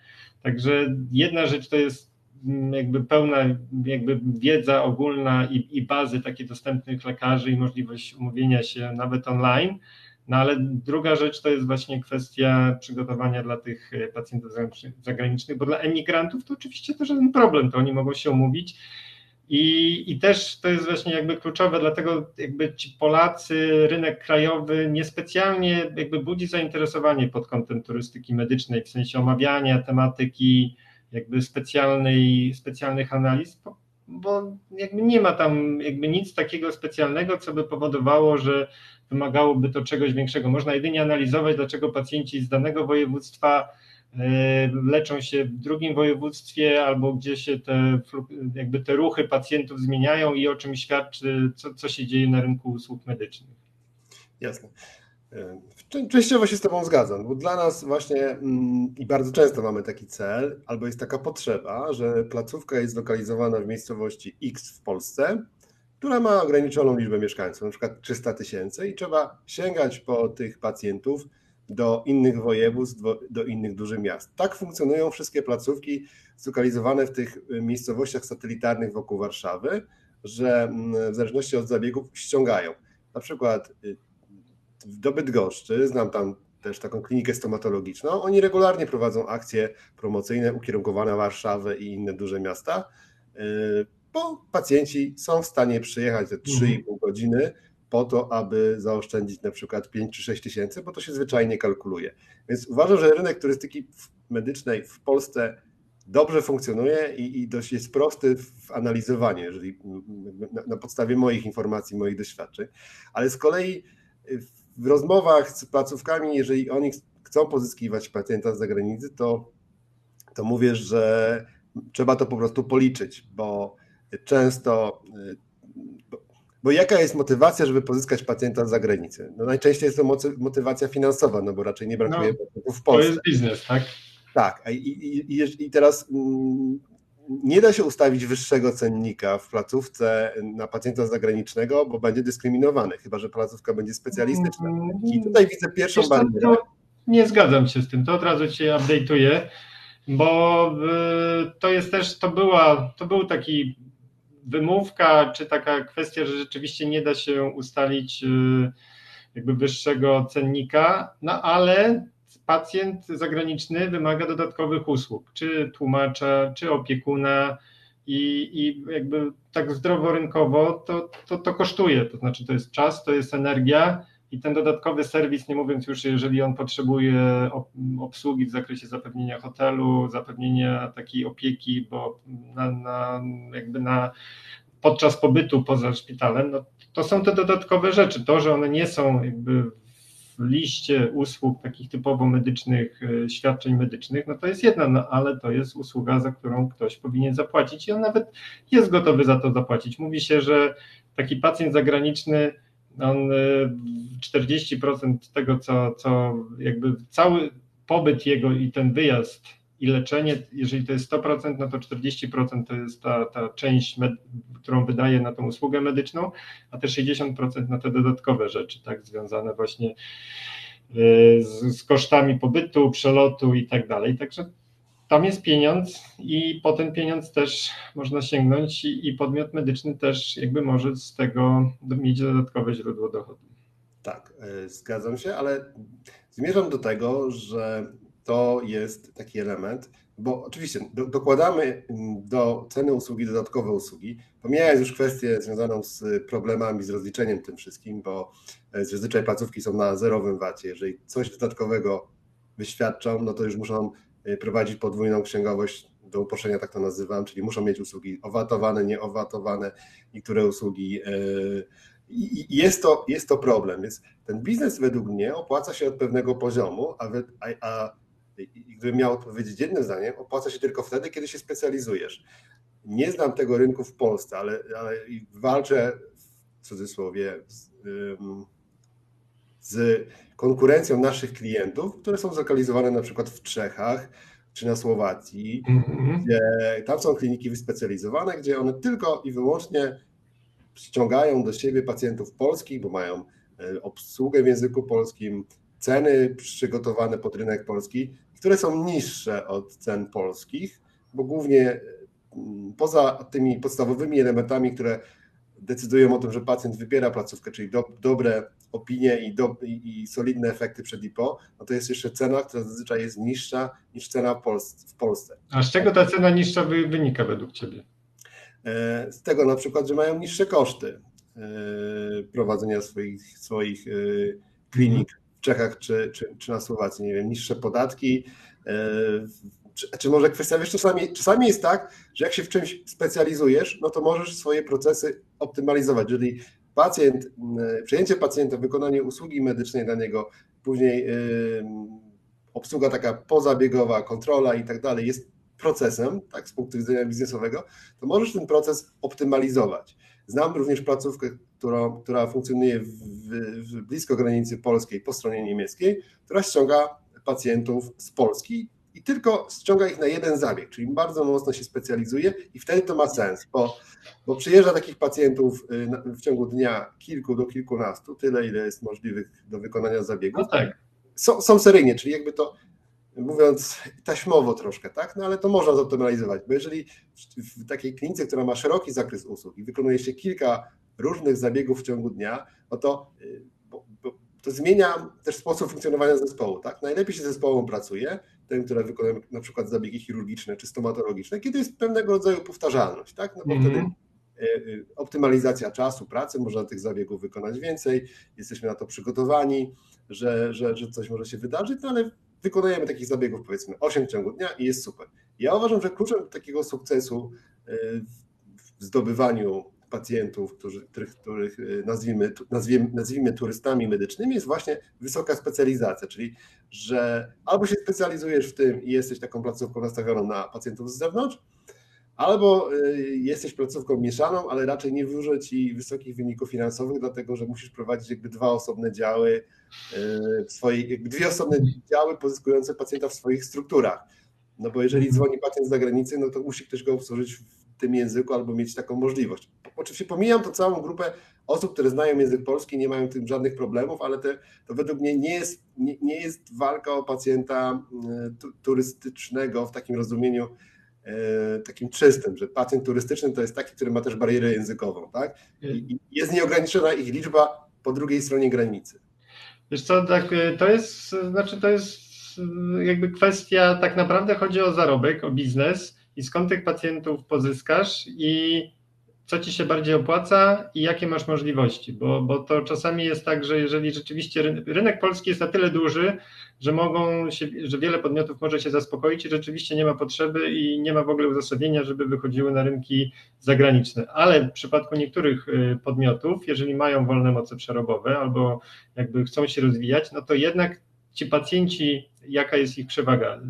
Także jedna rzecz to jest mm, jakby pełna jakby wiedza ogólna i, i bazy takie dostępnych lekarzy i możliwość umówienia się nawet online, no ale druga rzecz to jest właśnie kwestia przygotowania dla tych pacjentów zagranicznych, bo dla emigrantów to oczywiście to żaden problem, to oni mogą się umówić i, I też to jest właśnie jakby kluczowe, dlatego jakby ci Polacy, rynek krajowy niespecjalnie jakby budzi zainteresowanie pod kątem turystyki medycznej, w sensie omawiania tematyki jakby specjalnej, specjalnych analiz, bo, bo jakby nie ma tam jakby nic takiego specjalnego, co by powodowało, że wymagałoby to czegoś większego. Można jedynie analizować, dlaczego pacjenci z danego województwa leczą się w drugim województwie albo gdzie się te, jakby te ruchy pacjentów zmieniają i o czym świadczy, co, co się dzieje na rynku usług medycznych. Jasne. E, częściowo się z Tobą zgadzam, bo dla nas właśnie mm, i bardzo często mamy taki cel, albo jest taka potrzeba, że placówka jest zlokalizowana w miejscowości X w Polsce która ma ograniczoną liczbę mieszkańców, na przykład 300 tysięcy, i trzeba sięgać po tych pacjentów do innych województw, do, do innych dużych miast. Tak funkcjonują wszystkie placówki zlokalizowane w tych miejscowościach satelitarnych wokół Warszawy, że mm, w zależności od zabiegów ściągają. Na przykład y, do Bydgoszczy, znam tam też taką klinikę stomatologiczną, oni regularnie prowadzą akcje promocyjne ukierunkowane na Warszawę i inne duże miasta, y, bo pacjenci są w stanie przyjechać te 3,5 mhm. godziny po to, aby zaoszczędzić na przykład 5 czy 6 tysięcy, bo to się zwyczajnie kalkuluje. Więc uważam, że rynek turystyki medycznej w Polsce dobrze funkcjonuje i, i dość jest prosty w analizowaniu, jeżeli na, na, podstawie moich informacji, moich doświadczeń, ale z kolei w rozmowach z placówkami, jeżeli oni chcą pozyskiwać pacjenta z zagranicy, to, to mówię, że trzeba to po prostu policzyć, bo często bo, jaka jest motywacja, żeby pozyskać pacjenta z zagranicy? No najczęściej jest to motywacja finansowa, no bo raczej nie brakuje no, w Polsce. To jest biznes, tak? Tak, i, i, i teraz mm, nie da się ustawić wyższego cennika w placówce na pacjenta zagranicznego, bo będzie dyskryminowany, chyba że placówka będzie specjalistyczna. I tutaj widzę pierwszą Wiesz, barierę. Nie zgadzam się z tym, to od razu cię update'uję, bo y, to jest też, to była, to był taki wymówka, czy taka kwestia, że rzeczywiście nie da się ustalić y, jakby wyższego cennika, no ale pacjent zagraniczny wymaga dodatkowych usług, czy tłumacza, czy opiekuna i, i jakby tak zdroworynkowo to, to, to kosztuje, to znaczy to jest czas, to jest energia i ten dodatkowy serwis, nie mówiąc już, jeżeli on potrzebuje obsługi w zakresie zapewnienia hotelu, zapewnienia takiej opieki, bo na, na jakby na podczas pobytu poza szpitalem, no, to są te dodatkowe rzeczy. To, że one nie są jakby w liście usług takich typowo medycznych, e, świadczeń medycznych, no to jest jedna, no ale to jest usługa, za którą ktoś powinien zapłacić i on nawet jest gotowy za to zapłacić. Mówi się, że taki pacjent zagraniczny, on 40% e, tego, co, co jakby cały pobyt jego i ten wyjazd i leczenie, jeżeli to jest 100%, no to 40% to jest ta, ta część, med, którą wydaje na tą usługę medyczną, a te 60% na te dodatkowe rzeczy, tak, związane właśnie y, z, z kosztami pobytu, przelotu i tak dalej. Także tam jest pieniądz i po ten pieniądz też można sięgnąć i, i podmiot medyczny też jakby może z tego mieć dodatkowe źródło dochodu. Tak, y, zgadzam się, ale zmierzam do tego, że to jest taki element, bo oczywiście do, dokładamy do ceny usługi dodatkowe usługi, pomijając już kwestię związaną z problemami z rozliczeniem tym wszystkim, bo e, zazwyczaj placówki są na zerowym VAT-ie. Jeżeli coś dodatkowego wyświadczą, no to już muszą e, prowadzić podwójną księgowość do uproszczenia, tak to nazywam, czyli muszą mieć usługi owatowane, nieowatowane, niektóre usługi. E, I jest to, jest to problem. Więc ten biznes według mnie opłaca się od pewnego poziomu, a, a, a gdybym miał odpowiedzieć jednym zdaniem, opłaca się tylko wtedy, kiedy się specjalizujesz. Nie znam tego rynku w Polsce, ale, ale walczę w cudzysłowie z, z konkurencją naszych klientów, które są zlokalizowane na przykład w Czechach czy na Słowacji, mm-hmm. gdzie tam są kliniki wyspecjalizowane, gdzie one tylko i wyłącznie ściągają do siebie pacjentów polskich, bo mają e, obsługę w języku polskim, ceny przygotowane pod rynek polski które są niższe od cen polskich, bo głównie mm, poza tymi podstawowymi elementami, które decydują o tym, że pacjent wybiera placówkę, czyli do, dobre opinie i, do, i, i, solidne efekty przed IPO, no to jest jeszcze cena, która zazwyczaj jest niższa niż cena w Polsce. W Polsce. A z czego ta cena niższa wynika według Ciebie? E, z tego na przykład, że mają niższe koszty e, prowadzenia swoich, swoich e, klinik Czechach czy, czy, czy na Słowacji, nie wiem, niższe podatki, czy, czy, może kwestia, wiesz, czasami, czasami jest tak, że jak się w czymś specjalizujesz, no to możesz swoje procesy optymalizować. Jeżeli pacjent, przejęcie pacjenta, wykonanie usługi medycznej dla niego, później obsługa taka pozabiegowa, kontrola i tak dalej jest procesem, tak, z punktu widzenia biznesowego, to możesz ten proces optymalizować. Znam również placówkę, która, która funkcjonuje w, w, blisko granicy polskiej po stronie niemieckiej, która ściąga pacjentów z Polski i tylko ściąga ich na jeden zabieg, czyli bardzo mocno się specjalizuje i wtedy to ma sens, bo, bo przyjeżdża takich pacjentów y, w ciągu dnia kilku do kilkunastu, tyle ile jest możliwych do wykonania zabiegów. No tak. Są, są seryjnie, czyli jakby to mówiąc taśmowo troszkę, tak? No ale to można zoptymalizować, bo jeżeli w takiej klinice, która ma szeroki zakres usług i wykonuje się kilka różnych zabiegów w ciągu dnia, no to, y, to zmienia też sposób funkcjonowania zespołu, tak? Najlepiej się zespołom pracuje, tym, które wykonują na przykład zabiegi chirurgiczne czy stomatologiczne, kiedy jest pewnego rodzaju powtarzalność, tak? No bo mm -hmm. wtedy y, y, optymalizacja czasu pracy, można tych zabiegów wykonać więcej, jesteśmy na to przygotowani, że, że, że coś może się wydarzyć, no ale wykonujemy takich zabiegów powiedzmy 8 w ciągu dnia i jest super. Ja uważam, że kluczem takiego sukcesu w zdobywaniu pacjentów, którzy, których, których nazwijmy, nazwijmy, nazwijmy turystami medycznymi, jest właśnie wysoka specjalizacja, czyli że albo się specjalizujesz w tym i jesteś taką placówką nastawioną na pacjentów z zewnątrz, albo jesteś placówką mieszaną, ale raczej nie wyłoży ci wysokich wyników finansowych, dlatego że musisz prowadzić jakby dwa osobne działy, w swojej, jakby dwie osobne działy pozyskujące pacjenta w swoich strukturach. No bo jeżeli mhm. dzwoni pacjent z zagranicy, no to musi ktoś go obsłużyć w tym języku albo mieć taką możliwość. Oczywiście pomijam to całą grupę osób, które znają język polski, nie mają tym żadnych problemów, ale te, to według mnie nie jest, nie, nie jest walka o pacjenta turystycznego w takim rozumieniu, E, takim czystym, że pacjent turystyczny to jest taki, który ma też barierę językową, tak? I jest nieograniczona ich liczba po drugiej stronie granicy. Wiesz co, tak, e, to jest, znaczy to jest e, jakby kwestia, tak naprawdę chodzi o zarobek, o biznes i skąd tych pacjentów pozyskasz? I co ci się bardziej opłaca? I jakie masz możliwości, bo, bo to czasami jest tak, że jeżeli rzeczywiście rynek polski jest na tyle duży, że mogą się, że wiele podmiotów może się zaspokoić i rzeczywiście nie ma potrzeby i nie ma w ogóle uzasadnienia, żeby wychodziły na rynki zagraniczne. Ale w przypadku niektórych y, podmiotów, jeżeli mają wolne moce przerobowe albo jakby chcą się rozwijać, no to jednak ci pacjenci, jaka jest ich przewaga,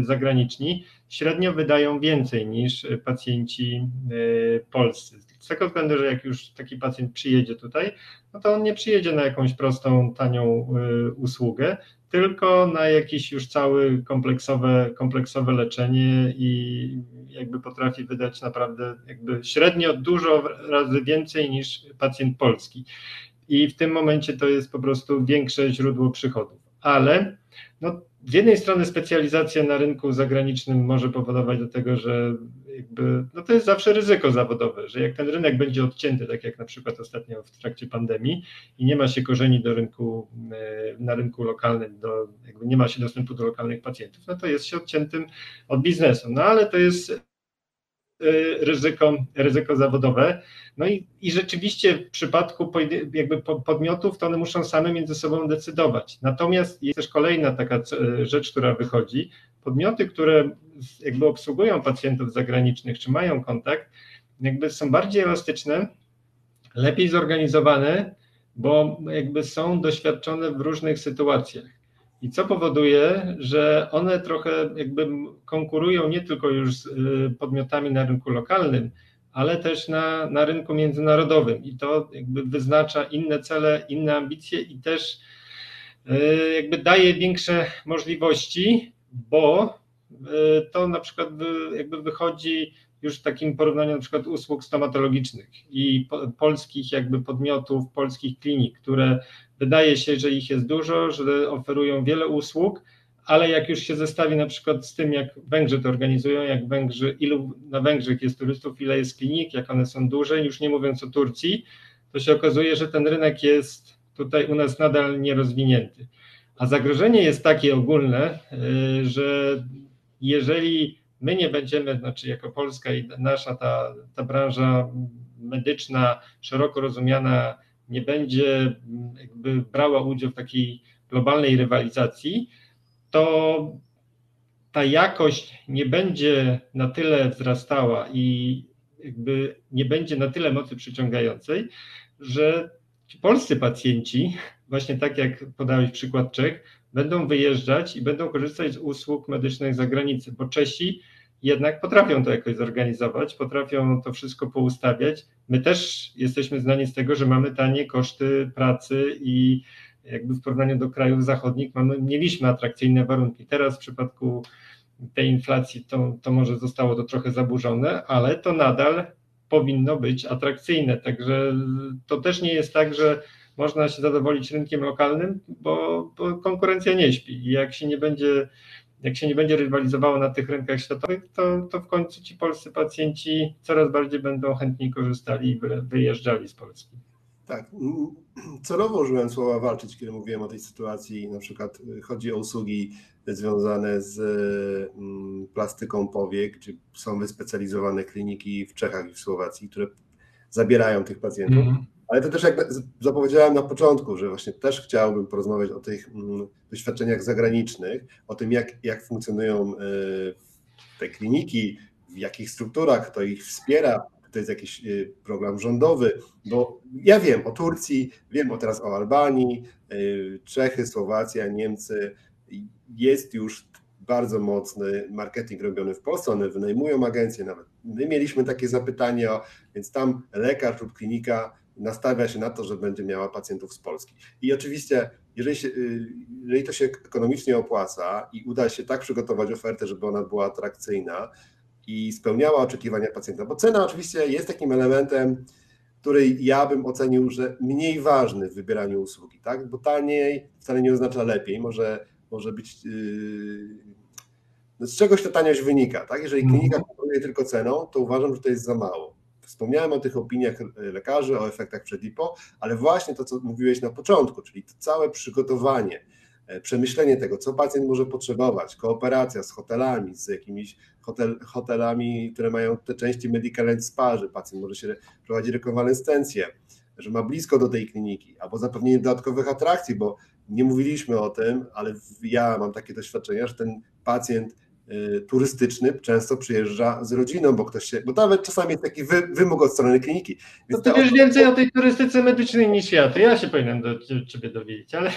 y, zagraniczni, średnio wydają więcej niż pacjenci y, polscy. Z tego względu, że jak już taki pacjent przyjedzie tutaj, no to on nie przyjedzie na jakąś prostą, tanią y, usługę, tylko na jakieś już całe kompleksowe, kompleksowe leczenie i jakby potrafi wydać naprawdę jakby średnio dużo razy więcej niż pacjent polski. I w tym momencie to jest po prostu większe źródło przychodów. Ale no, z jednej strony specjalizacja na rynku zagranicznym może powodować do tego, że jakby, no to jest zawsze ryzyko zawodowe, że jak ten rynek będzie odcięty, tak jak na przykład ostatnio w trakcie pandemii i nie ma się korzeni do rynku, e, na rynku lokalnym, do, jakby nie ma się dostępu do lokalnych pacjentów, no to jest się odciętym od biznesu. No ale to jest ryzyko, ryzyko zawodowe. No i, i rzeczywiście w przypadku jakby podmiotów to one muszą same między sobą decydować. Natomiast jest też kolejna taka rzecz, która wychodzi. Podmioty, które jakby obsługują pacjentów zagranicznych, czy mają kontakt, jakby są bardziej elastyczne, lepiej zorganizowane, bo jakby są doświadczone w różnych sytuacjach. I co powoduje, że one trochę jakby konkurują nie tylko już z y, podmiotami na rynku lokalnym, ale też na, na rynku międzynarodowym. I to jakby wyznacza inne cele, inne ambicje i też y, jakby daje większe możliwości, bo y, to na przykład jakby wychodzi już w takim porównaniu na przykład usług stomatologicznych i polskich jakby podmiotów, polskich klinik, które wydaje się, że ich jest dużo, że oferują wiele usług, ale jak już się zestawi na przykład z tym, jak Węgrzy to organizują, jak Węgrzy, ilu na Węgrzech jest turystów, ile jest klinik, jak one są duże, już nie mówiąc o Turcji, to się okazuje, że ten rynek jest tutaj u nas nadal nierozwinięty. A zagrożenie jest takie ogólne, y, że jeżeli my nie będziemy, znaczy jako Polska i nasza ta, ta branża medyczna, szeroko rozumiana, nie będzie jakby brała udział w takiej globalnej rywalizacji, to ta jakość nie będzie na tyle wzrastała i jakby nie będzie na tyle mocy przyciągającej, że ci polscy pacjenci, właśnie tak jak podałeś przykład Czech, będą wyjeżdżać i będą korzystać z usług medycznych za granicą, bo Czesi jednak potrafią to jakoś zorganizować, potrafią to wszystko poustawiać. My też jesteśmy znani z tego, że mamy tanie koszty pracy i jakby w porównaniu do krajów zachodnich mamy, mieliśmy atrakcyjne warunki. Teraz w przypadku tej inflacji, to, to może zostało to trochę zaburzone, ale to nadal powinno być atrakcyjne. Także to też nie jest tak, że można się zadowolić rynkiem lokalnym, bo, bo konkurencja nie śpi. I jak się nie będzie jak się nie będzie rywalizowało na tych rynkach światowych, to, to w końcu ci polscy pacjenci coraz bardziej będą chętniej korzystali i wyjeżdżali z Polski. Tak, celowo użyłem słowa walczyć, kiedy mówiłem o tej sytuacji, na przykład y, chodzi o usługi związane z mm, plastyką powiek, gdzie są wyspecjalizowane kliniki w Czechach i w Słowacji, które zabierają tych pacjentów. Mm. Ale to też jak zapowiedziałem na początku, że właśnie też chciałbym porozmawiać o tych mm, doświadczeniach zagranicznych, o tym jak, jak funkcjonują y, te kliniki, w jakich strukturach, kto ich wspiera, to jest jakiś y, program rządowy, bo ja wiem o Turcji, wiem o teraz o Albanii, y, Czechy, Słowacja, Niemcy, jest już bardzo mocny marketing robiony w Polsce, one wynajmują agencje, nawet my mieliśmy takie zapytanie, więc tam lekarz lub klinika nastawia się na to, że będzie miała pacjentów z Polski. I oczywiście, jeżeli, się, y, jeżeli to się ekonomicznie opłaca i uda się tak przygotować ofertę, żeby ona była atrakcyjna i spełniała oczekiwania pacjenta, bo cena oczywiście jest takim elementem, który ja bym ocenił, że mniej ważny w wybieraniu usługi, tak? bo taniej wcale nie oznacza lepiej, może, może być. Yy... Z czegoś ta taniość wynika. Tak? Jeżeli mhm. klinika konkuruje tylko ceną, to uważam, że to jest za mało. Wspomniałem o tych opiniach lekarzy, o efektach przedipo, ale właśnie to, co mówiłeś na początku, czyli to całe przygotowanie, e, przemyślenie tego, co pacjent może potrzebować, kooperacja z hotelami, z jakimiś hotel, hotelami, które mają te części medical end spa, że pacjent może się prowadzić rekonwalescencję, że ma blisko do tej kliniki, albo zapewnienie dodatkowych atrakcji, bo nie mówiliśmy o tym, ale ja mam takie doświadczenia, że ten pacjent turystyczny często przyjeżdża z rodziną, bo ktoś się, bo nawet czasami jest taki wy, wymóg od strony kliniki. Więc no ty wiesz więcej o tej turystyce medycznej niż ja, to ja się powinienem do ciebie dowiedzieć, ale...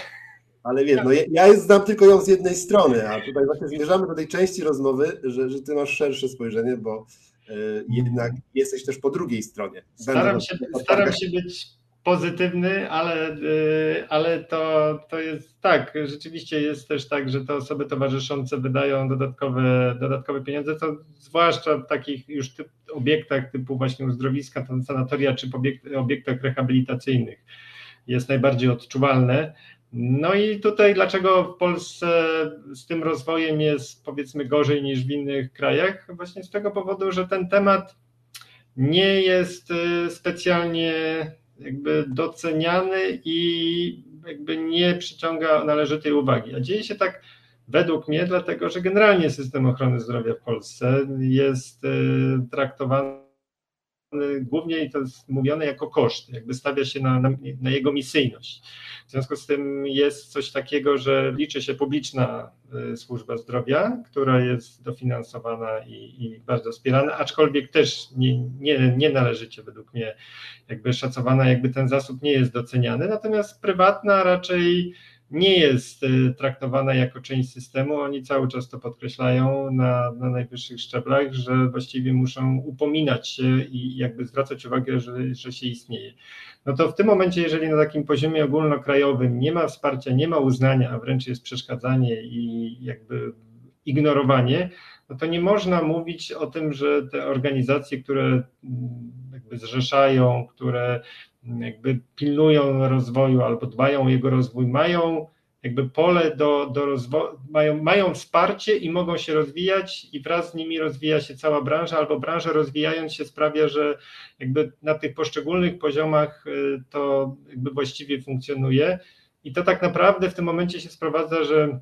Ale wiesz, no ja, ja znam tylko ją z jednej strony, a tutaj właśnie zmierzamy do tej części rozmowy, że, że ty masz szersze spojrzenie, bo y, jednak jesteś też po drugiej stronie. Staram się, staram się być pozytywny, ale, y, ale to, to jest tak, rzeczywiście jest też tak, że te osoby towarzyszące wydają dodatkowe, dodatkowe pieniądze, to zwłaszcza w takich już typ, obiektach typu właśnie uzdrowiska, sanatoria czy obiekt, obiektach rehabilitacyjnych jest najbardziej odczuwalne. No i tutaj dlaczego w Polsce z tym rozwojem jest powiedzmy gorzej niż w innych krajach? Właśnie z tego powodu, że ten temat nie jest y, specjalnie jakby doceniany i jakby nie przyciąga należytej uwagi. A dzieje się tak według mnie, dlatego że generalnie system ochrony zdrowia w Polsce jest e, traktowany głównie i to jest mówione jako koszt, jakby stawia się na, na, na, jego misyjność. W związku z tym jest coś takiego, że liczy się publiczna y, służba zdrowia, która jest dofinansowana i, i bardzo wspierana, aczkolwiek też nie, nie, nie należycie według mnie jakby szacowana, jakby ten zasób nie jest doceniany, natomiast prywatna raczej nie jest y, traktowana jako część systemu. Oni cały czas to podkreślają na, na najwyższych szczeblach, że właściwie muszą upominać się i jakby zwracać uwagę, że, że się istnieje. No to w tym momencie, jeżeli na takim poziomie ogólnokrajowym nie ma wsparcia, nie ma uznania, a wręcz jest przeszkadzanie i jakby ignorowanie, no to nie można mówić o tym, że te organizacje, które mm, jakby zrzeszają, które jakby pilnują rozwoju albo dbają o jego rozwój, mają jakby pole do, do rozwoju, mają, mają wsparcie i mogą się rozwijać i wraz z nimi rozwija się cała branża, albo branża rozwijając się sprawia, że jakby na tych poszczególnych poziomach y, to jakby właściwie funkcjonuje. I to tak naprawdę w tym momencie się sprowadza, że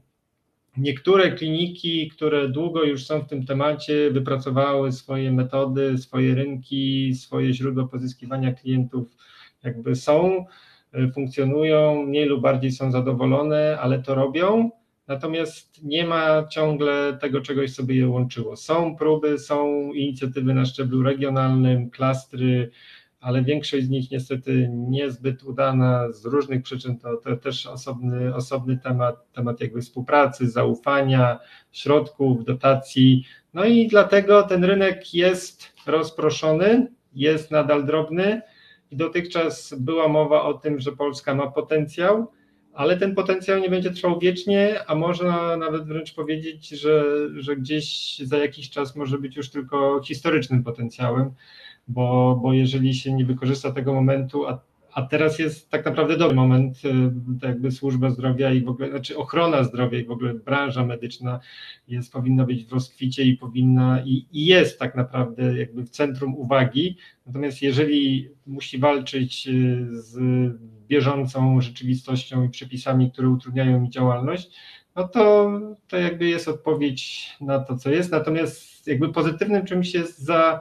niektóre kliniki, które długo już są w tym temacie, wypracowały swoje metody, swoje rynki, swoje źródła pozyskiwania klientów, jakby są, e, funkcjonują, mniej lub bardziej są zadowolone, ale to robią. Natomiast nie ma ciągle tego czegoś, co by je łączyło. Są próby, są inicjatywy na szczeblu regionalnym, klastry, ale większość z nich niestety niezbyt udana z różnych przyczyn. To, to też osobny, osobny temat, temat jakby współpracy, zaufania, środków, dotacji. No i dlatego ten rynek jest rozproszony, jest nadal drobny, i dotychczas była mowa o tym, że Polska ma potencjał, ale ten potencjał nie będzie trwał wiecznie, a można nawet wręcz powiedzieć, że, że gdzieś za jakiś czas może być już tylko historycznym potencjałem, bo, bo jeżeli się nie wykorzysta tego momentu, a a teraz jest tak naprawdę dobry moment, tak jakby służba zdrowia i w ogóle, znaczy ochrona zdrowia i w ogóle branża medyczna jest, powinna być w rozkwicie i powinna i, i jest tak naprawdę jakby w centrum uwagi. Natomiast jeżeli musi walczyć y, z bieżącą rzeczywistością i przepisami, które utrudniają mi działalność, no to, to jakby jest odpowiedź na to, co jest. Natomiast jakby pozytywnym czymś jest za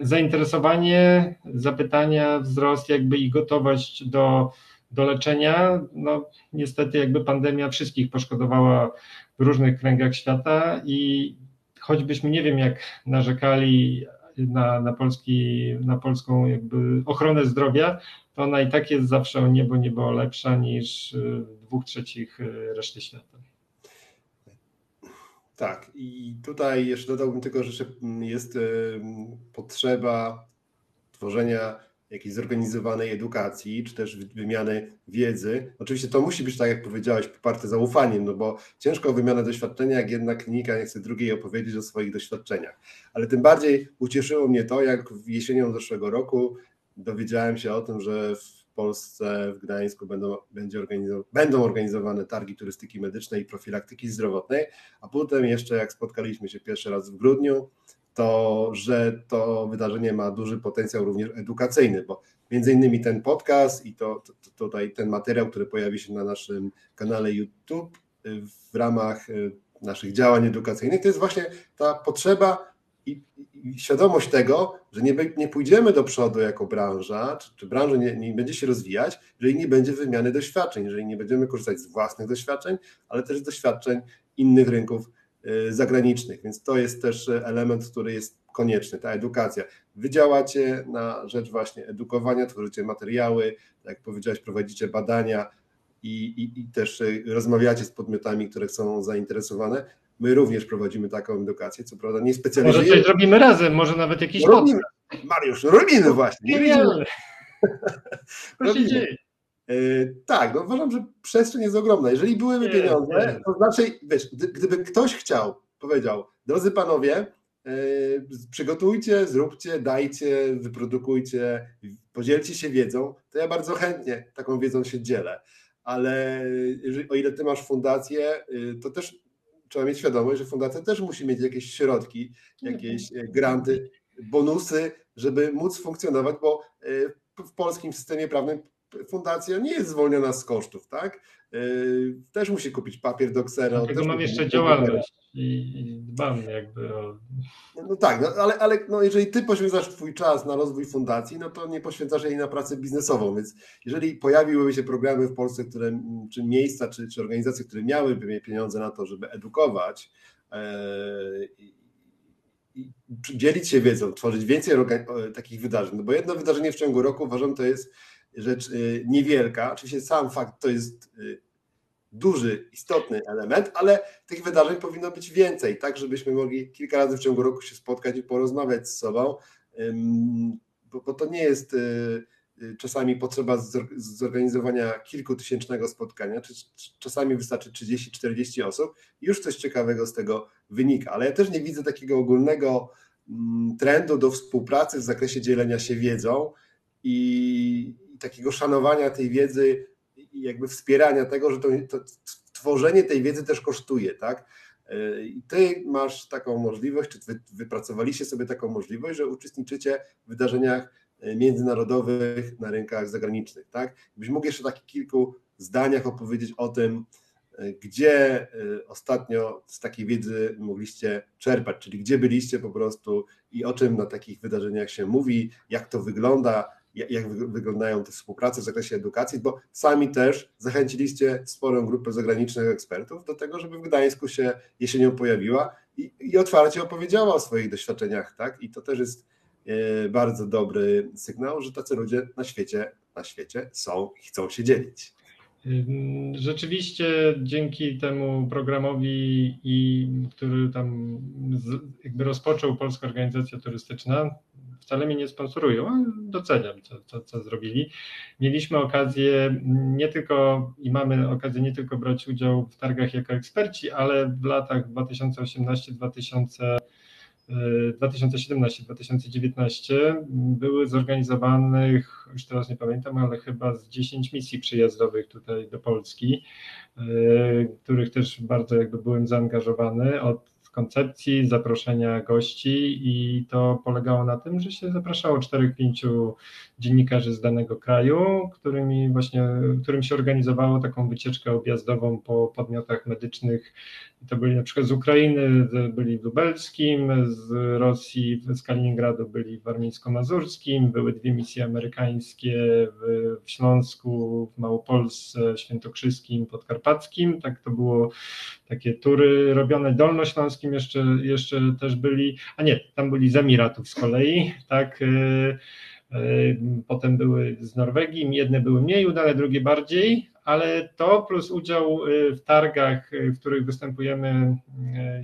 zainteresowanie, zapytania, wzrost jakby i gotowość do, do leczenia. No niestety jakby pandemia wszystkich poszkodowała w różnych kręgach świata i choćbyśmy nie wiem jak narzekali na, na, polski, na polską jakby ochronę zdrowia, to ona i tak jest zawsze o niebo, niebo lepsza niż w dwóch trzecich reszty świata. Tak, i tutaj jeszcze dodałbym tylko, że jest potrzeba tworzenia jakiejś zorganizowanej edukacji, czy też wymiany wiedzy. Oczywiście to musi być, tak jak powiedziałeś, poparte zaufaniem, no bo ciężko o wymianę doświadczenia, jak jedna klinika nie chce drugiej opowiedzieć o swoich doświadczeniach. Ale tym bardziej ucieszyło mnie to, jak w jesienią zeszłego roku dowiedziałem się o tym, że w Polsce, w Gdańsku będą, będzie organizow- będą organizowane targi turystyki medycznej i profilaktyki zdrowotnej, a potem jeszcze jak spotkaliśmy się pierwszy raz w grudniu, to że to wydarzenie ma duży potencjał również edukacyjny, bo między innymi ten podcast i to, to, to tutaj ten materiał, który pojawi się na naszym kanale YouTube w ramach y, naszych działań edukacyjnych, to jest właśnie ta potrzeba i, i świadomość tego, że nie, nie pójdziemy do przodu jako branża, czy, czy branża nie, nie będzie się rozwijać, jeżeli nie będzie wymiany doświadczeń, jeżeli nie będziemy korzystać z własnych doświadczeń, ale też z doświadczeń innych rynków y, zagranicznych. Więc to jest też element, który jest konieczny, ta edukacja. Wy działacie na rzecz właśnie edukowania, tworzycie materiały, tak jak powiedziałeś, prowadzicie badania i, i, i też y, rozmawiacie z podmiotami, które są zainteresowane. My również prowadzimy taką edukację, co prawda nie specjalizujemy. Może coś zrobimy razem, może nawet jakiś no robimy. Mariusz, no robimy właśnie. Genialne. To <laughs> się dzieje. tak, no uważam, że przestrzeń jest ogromna. Jeżeli byłyby nie, pieniądze, nie. to znaczy, wiesz, gdyby ktoś chciał, powiedział, drodzy panowie, yy, przygotujcie, zróbcie, dajcie, wyprodukujcie, podzielcie się wiedzą, to ja bardzo chętnie taką wiedzą się dzielę. Ale jeżeli, o ile ty masz fundację, yy, to też trzeba mieć świadomość, że fundacja też musi mieć jakieś środki, jakieś e, granty, bonusy, żeby móc funkcjonować, bo e, w polskim systemie prawnym fundacja nie jest zwolniona z kosztów, tak? E, też musi kupić papier do ksera. Dlatego mam jeszcze działalność i, dbam jakby o... No tak, no, ale, ale no jeżeli ty poświęcasz twój czas na rozwój fundacji, no to nie poświęcasz jej na pracę biznesową, więc jeżeli pojawiłyby się programy w Polsce, które, czy miejsca, czy, czy organizacje, które miałyby pieniądze na to, żeby edukować i dzielić się wiedzą, tworzyć więcej takich wydarzeń, no bo jedno wydarzenie w ciągu roku uważam to jest rzecz e, niewielka, oczywiście sam fakt to jest e, duży, istotny element, ale tych wydarzeń powinno być więcej, tak żebyśmy mogli kilka razy w ciągu roku się spotkać i porozmawiać z sobą, bo, to nie jest y, y, czasami potrzeba zorganizowania kilkutysięcznego spotkania, czy czasami wystarczy 30-40 osób. Już coś ciekawego z tego wynika, ale ja też nie widzę takiego ogólnego mm, trendu do współpracy w zakresie dzielenia się wiedzą i takiego szanowania tej wiedzy i jakby wspierania tego, że to, to tworzenie tej wiedzy też kosztuje, tak? E, I ty masz taką możliwość, czy wy, wypracowaliście sobie taką możliwość, że uczestniczycie w wydarzeniach e, międzynarodowych na rynkach zagranicznych, tak? Byś mógł jeszcze takich kilku zdaniach opowiedzieć o tym, e, gdzie ostatnio z takiej wiedzy mogliście czerpać, czyli gdzie byliście po prostu i o czym na takich wydarzeniach się mówi, jak to wygląda, jak wyglądają te współprace w zakresie edukacji, bo sami też zachęciliście sporą grupę zagranicznych ekspertów do tego, żeby w Gdańsku się jesienią pojawiła i, i otwarcie opowiedziała o swoich doświadczeniach, tak? I to też jest e, bardzo dobry sygnał, że tacy ludzie na świecie, na świecie są i chcą się dzielić. Rzeczywiście dzięki temu programowi, i, który tam jakby rozpoczął Polska Organizacja Turystyczna, wcale mnie nie sponsorują, ale doceniam, co, co, zrobili. Mieliśmy okazję nie tylko i mamy okazję nie tylko brać udział w targach jako eksperci, ale w latach 2018-2020 2017-2019 były zorganizowanych, już teraz nie pamiętam, ale chyba z 10 misji przyjazdowych tutaj do Polski, w których też bardzo jakby byłem zaangażowany od koncepcji, zaproszenia gości i to polegało na tym, że się zapraszało 4-5 dziennikarzy z danego kraju, którymi właśnie, którym się organizowało taką wycieczkę objazdową po podmiotach medycznych. To byli na przykład z Ukrainy, byli w Lubelskim, z Rosji, z Kaliningradu byli w Warmińsko-Mazurskim, były dwie misje amerykańskie w, w Śląsku, w Małopolsce, Świętokrzyskim, Podkarpackim. Tak to było takie tury robione Dolnośląskim jeszcze, jeszcze też byli, a nie, tam byli z Emiratów z kolei, <laughs> tak, y, Potem były z Norwegii, jedne były mniej udane, drugie bardziej, ale to plus udział y, w targach, w których występujemy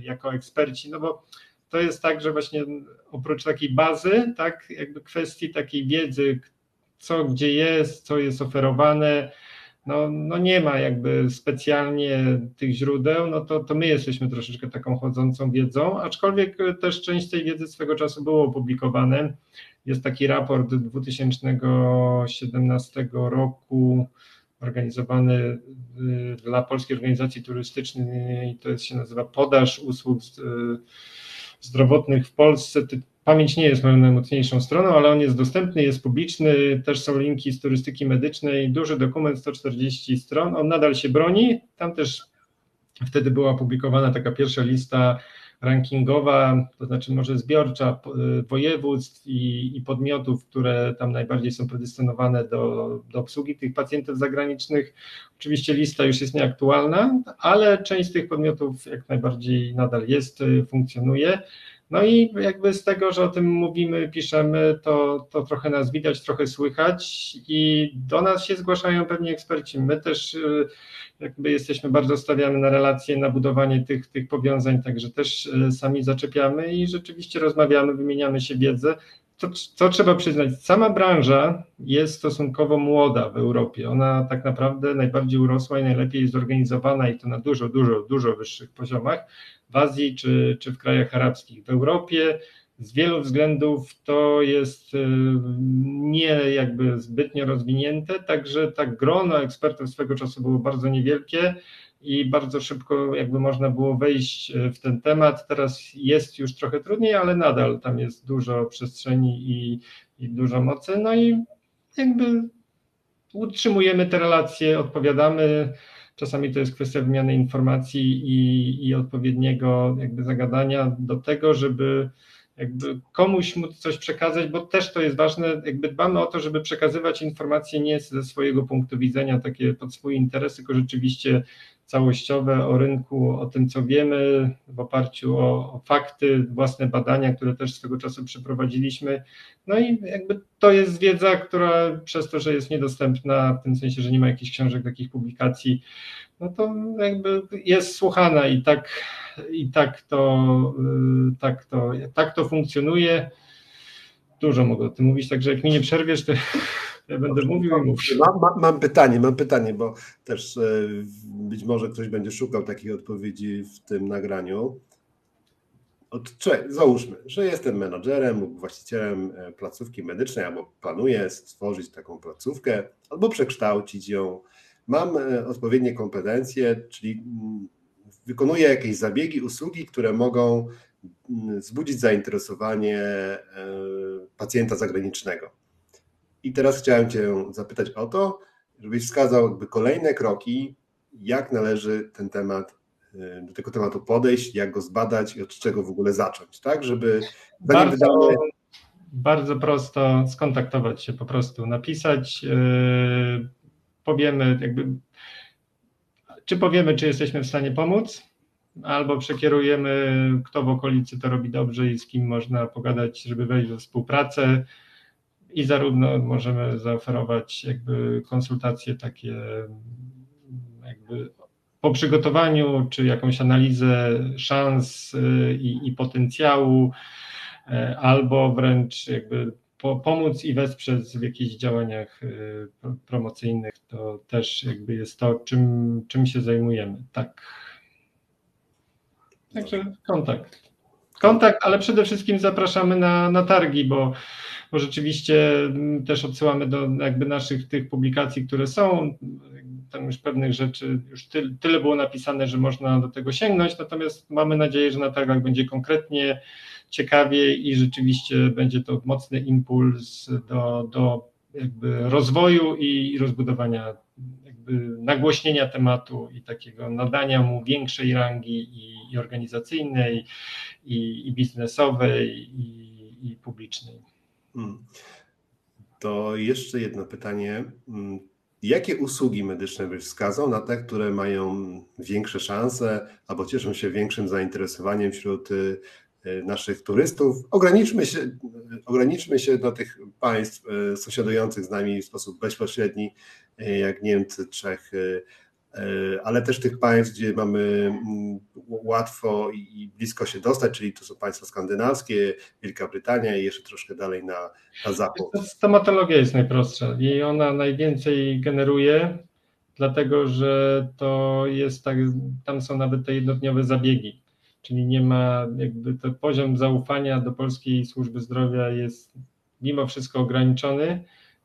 jako eksperci, no bo to jest tak, że właśnie oprócz takiej bazy, tak, jakby kwestii takiej wiedzy, co gdzie jest, co jest oferowane, no, no nie ma jakby specjalnie tych źródeł, no to, to my jesteśmy troszeczkę taką chodzącą wiedzą, aczkolwiek też część tej wiedzy swego czasu było opublikowane. Jest taki raport 2017 roku organizowany y, dla Polskiej Organizacji Turystycznej, to jest, się nazywa Podaż Usług y, Zdrowotnych w Polsce. Pamięć nie jest moją najmocniejszą stroną, ale on jest dostępny, jest publiczny, też są linki z turystyki medycznej, duży dokument, 140 stron, on nadal się broni, tam też wtedy była opublikowana taka pierwsza lista rankingowa, to znaczy może zbiorcza y, województw i, i, podmiotów, które tam najbardziej są predestynowane do, do obsługi tych pacjentów zagranicznych. Oczywiście lista już jest nieaktualna, ale część z tych podmiotów jak najbardziej nadal jest, y, funkcjonuje. No i jakby z tego, że o tym mówimy, piszemy, to, to trochę nas widać, trochę słychać i do nas się zgłaszają pewnie eksperci. My też y, jakby jesteśmy bardzo stawiamy na relacje, na budowanie tych, tych powiązań, także też y, sami zaczepiamy i rzeczywiście rozmawiamy, wymieniamy się wiedzę. To, co trzeba przyznać, sama branża jest stosunkowo młoda w Europie. Ona tak naprawdę najbardziej urosła i najlepiej zorganizowana i to na dużo, dużo, dużo wyższych poziomach w Azji czy, czy w krajach arabskich. W Europie z wielu względów to jest y, nie jakby zbytnio rozwinięte, także tak grono ekspertów swego czasu było bardzo niewielkie i bardzo szybko jakby można było wejść y, w ten temat. Teraz jest już trochę trudniej, ale nadal tam jest dużo przestrzeni i, i dużo mocy. No i jakby utrzymujemy te relacje, odpowiadamy Czasami to jest kwestia wymiany informacji i, i odpowiedniego jakby zagadania do tego, żeby jakby komuś móc coś przekazać, bo też to jest ważne, jakby dbamy o to, żeby przekazywać informacje nie ze swojego punktu widzenia, takie pod swój interes, tylko rzeczywiście całościowe o rynku, o tym, co wiemy, w oparciu o, o, fakty, własne badania, które też swego czasu przeprowadziliśmy. No i jakby to jest wiedza, która przez to, że jest niedostępna, w tym sensie, że nie ma jakichś książek, takich publikacji, no to jakby jest słuchana i tak, i tak to, y, tak to, tak to funkcjonuje. Dużo mogę o tym mówić, także jak mi nie przerwiesz, to będę mówił i mówił. Mam, mam, mam, pytanie, mam pytanie, bo też e, być może ktoś będzie szukał takich odpowiedzi w tym nagraniu. Od, załóżmy, że jestem menadżerem lub właścicielem e, placówki medycznej, albo planuję stworzyć taką placówkę, albo przekształcić ją. Mam e, odpowiednie kompetencje, czyli mm, wykonuję jakieś zabiegi, usługi, które mogą mm, wzbudzić zainteresowanie pacjenta zagranicznego i teraz chciałem Cię zapytać o to, żebyś wskazał jakby kolejne kroki, jak należy ten temat, y, do tego tematu podejść, jak go zbadać i od czego w ogóle zacząć, tak? Żeby bardzo, wydamy... bardzo prosto skontaktować się, po prostu napisać, yy, powiemy jakby, czy powiemy, czy jesteśmy w stanie pomóc, albo przekierujemy, kto w okolicy to robi dobrze i z kim można pogadać, żeby wejść we współpracę i zarówno możemy zaoferować jakby konsultacje takie jakby po przygotowaniu, czy jakąś analizę szans y, i, i potencjału, albo wręcz jakby po, pomóc i wesprzeć w jakichś działaniach promocyjnych, to też jakby jest to, czym, czym się zajmujemy. Tak. Także kontakt. Kontakt, ale przede wszystkim zapraszamy na, na targi, bo, bo rzeczywiście mm, też odsyłamy do jakby naszych tych publikacji, które są. Tam już pewnych rzeczy, już ty, tyle było napisane, że można do tego sięgnąć, natomiast mamy nadzieję, że na targach będzie konkretnie, ciekawie i rzeczywiście będzie to mocny impuls do, do jakby rozwoju i rozbudowania jakby nagłośnienia tematu i takiego nadania mu większej rangi i, i organizacyjnej, i, i biznesowej, i, i publicznej. Hmm. To jeszcze jedno pytanie. Hmm, jakie usługi medyczne byś wskazał na te, które mają większe szanse albo cieszą się większym zainteresowaniem wśród y, y, naszych turystów? Ograniczmy się, ograniczmy się do tych państw y, sąsiadujących z nami w sposób bezpośredni, jak Niemcy, Czechy, ale też tych państw, gdzie mamy mm, łatwo i blisko się dostać, czyli to są państwa skandynawskie, Wielka Brytania i jeszcze troszkę dalej na, na zachód. Stomatologia jest najprostsza i ona najwięcej generuje, dlatego że to jest tak, tam są nawet te jednodniowe zabiegi, czyli nie ma jakby to poziom zaufania do polskiej służby zdrowia jest mimo wszystko ograniczony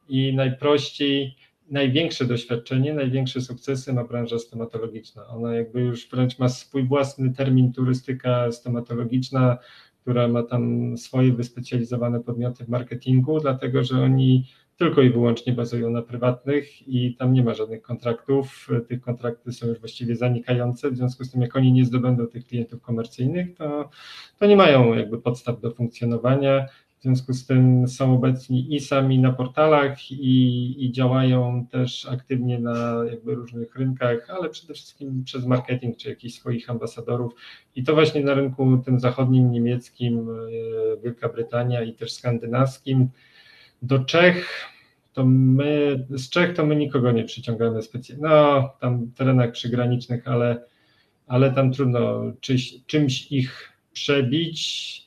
i najprościej największe doświadczenie, największe sukcesy ma branża stomatologiczna. Ona jakby już wręcz ma swój własny termin turystyka stomatologiczna, która ma tam swoje wyspecjalizowane podmioty w marketingu, dlatego że oni tylko i wyłącznie bazują na prywatnych i tam nie ma żadnych kontraktów. Tych kontrakty są już właściwie zanikające, w związku z tym jak oni nie zdobędą tych klientów komercyjnych, to, to nie mają jakby podstaw do funkcjonowania. W związku z tym są obecni i sami na portalach i, i, działają też aktywnie na jakby różnych rynkach, ale przede wszystkim przez marketing czy jakichś swoich ambasadorów. I to właśnie na rynku tym zachodnim, niemieckim, e, Wielka Brytania i też skandynawskim. Do Czech to my, z Czech to my nikogo nie przyciągamy specjalnie. No, tam w terenach przygranicznych, ale, ale tam trudno czymś ich przebić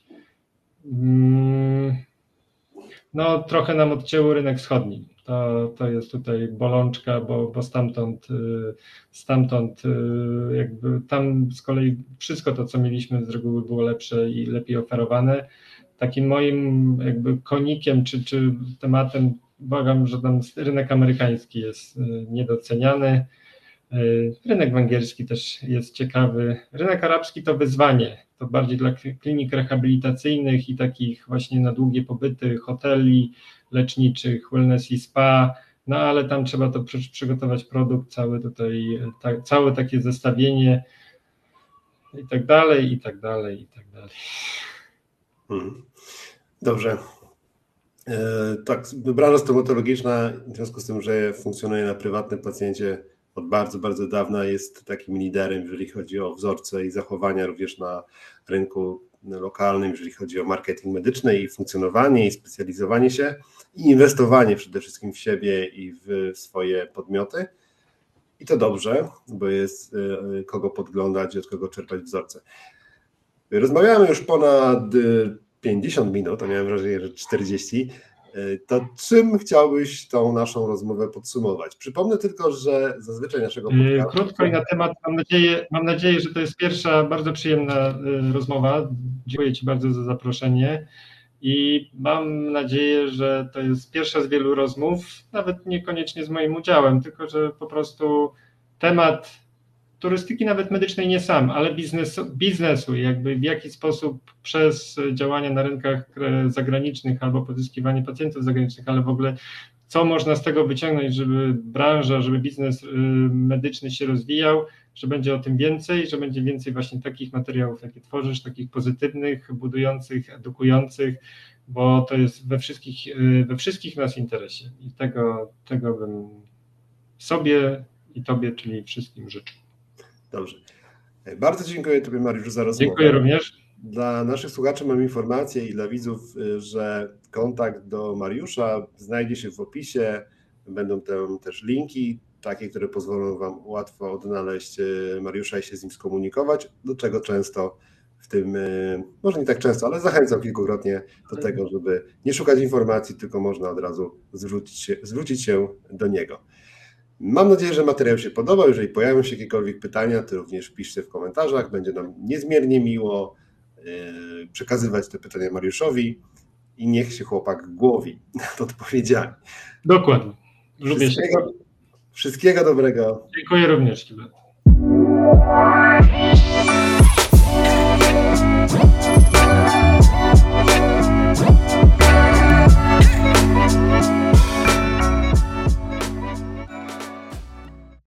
no, trochę nam odcięło rynek wschodni. To, to jest tutaj bolączka, bo, bo stamtąd, y, stamtąd y, jakby tam z kolei wszystko to, co mieliśmy z reguły było lepsze i lepiej oferowane. Takim moim jakby konikiem czy, czy tematem, uważam, że tam rynek amerykański jest y, niedoceniany. Rynek węgierski też jest ciekawy. Rynek arabski to wyzwanie to bardziej dla klinik rehabilitacyjnych i takich właśnie na długie pobyty, hoteli leczniczych, wellness i spa, no ale tam trzeba to przygotować produkt, cały tutaj, ta, całe takie zestawienie i tak dalej, i tak dalej, i tak dalej. Hmm. Dobrze. E, tak, branża stomatologiczna, w związku z tym, że funkcjonuje na prywatnym pacjencie, od bardzo, bardzo dawna jest takim liderem, jeżeli chodzi o wzorce i zachowania również na rynku lokalnym, jeżeli chodzi o marketing medyczny i funkcjonowanie i specjalizowanie się i inwestowanie przede wszystkim w siebie i w swoje podmioty. I to dobrze, bo jest y, kogo podglądać od kogo czerpać wzorce. Rozmawiamy już ponad 50 minut, a miałem wrażenie, że 40. E, to czym chciałbyś tą naszą rozmowę podsumować? Przypomnę tylko, że zazwyczaj naszego e, podcastu... Krótko i na temat, mam nadzieję, mam nadzieję, że to jest pierwsza bardzo przyjemna e, rozmowa. Dziękuję Ci bardzo za zaproszenie i mam nadzieję, że to jest pierwsza z wielu rozmów, nawet niekoniecznie z moim udziałem, tylko że po prostu temat turystyki nawet medycznej nie sam, ale biznesu, biznesu, jakby w jaki sposób przez działania na rynkach zagranicznych albo pozyskiwanie pacjentów zagranicznych, ale w ogóle co można z tego wyciągnąć, żeby branża, żeby biznes y, medyczny się rozwijał, że będzie o tym więcej, że będzie więcej właśnie takich materiałów, jakie tworzysz, takich pozytywnych, budujących, edukujących, bo to jest we wszystkich, y, we wszystkich nas interesie i tego, tego bym sobie i Tobie, czyli wszystkim życzył. Dobrze. Bardzo dziękuję Tobie, Mariusz, za rozmowę. Dziękuję również. Dla naszych słuchaczy mam informację i dla widzów, y, że kontakt do Mariusza znajdzie się w opisie. Będą tam też linki, takie, które pozwolą Wam łatwo odnaleźć y, Mariusza i się z nim skomunikować, do czego często w tym, może nie tak często, ale zachęcał kilkukrotnie do tego, żeby nie szukać informacji, tylko można od razu zwrócić się, zwrócić się do niego. Mam nadzieję, że materiał się podobał. Jeżeli pojawią się jakiekolwiek pytania, to również piszcie w komentarzach. Będzie nam niezmiernie miło e, przekazywać te pytania Mariuszowi i niech się chłopak głowi nad odpowiedziami. Dokładnie. Lubię wszystkiego, się. Wszystkiego dobrego. Dziękuję również. Kibet.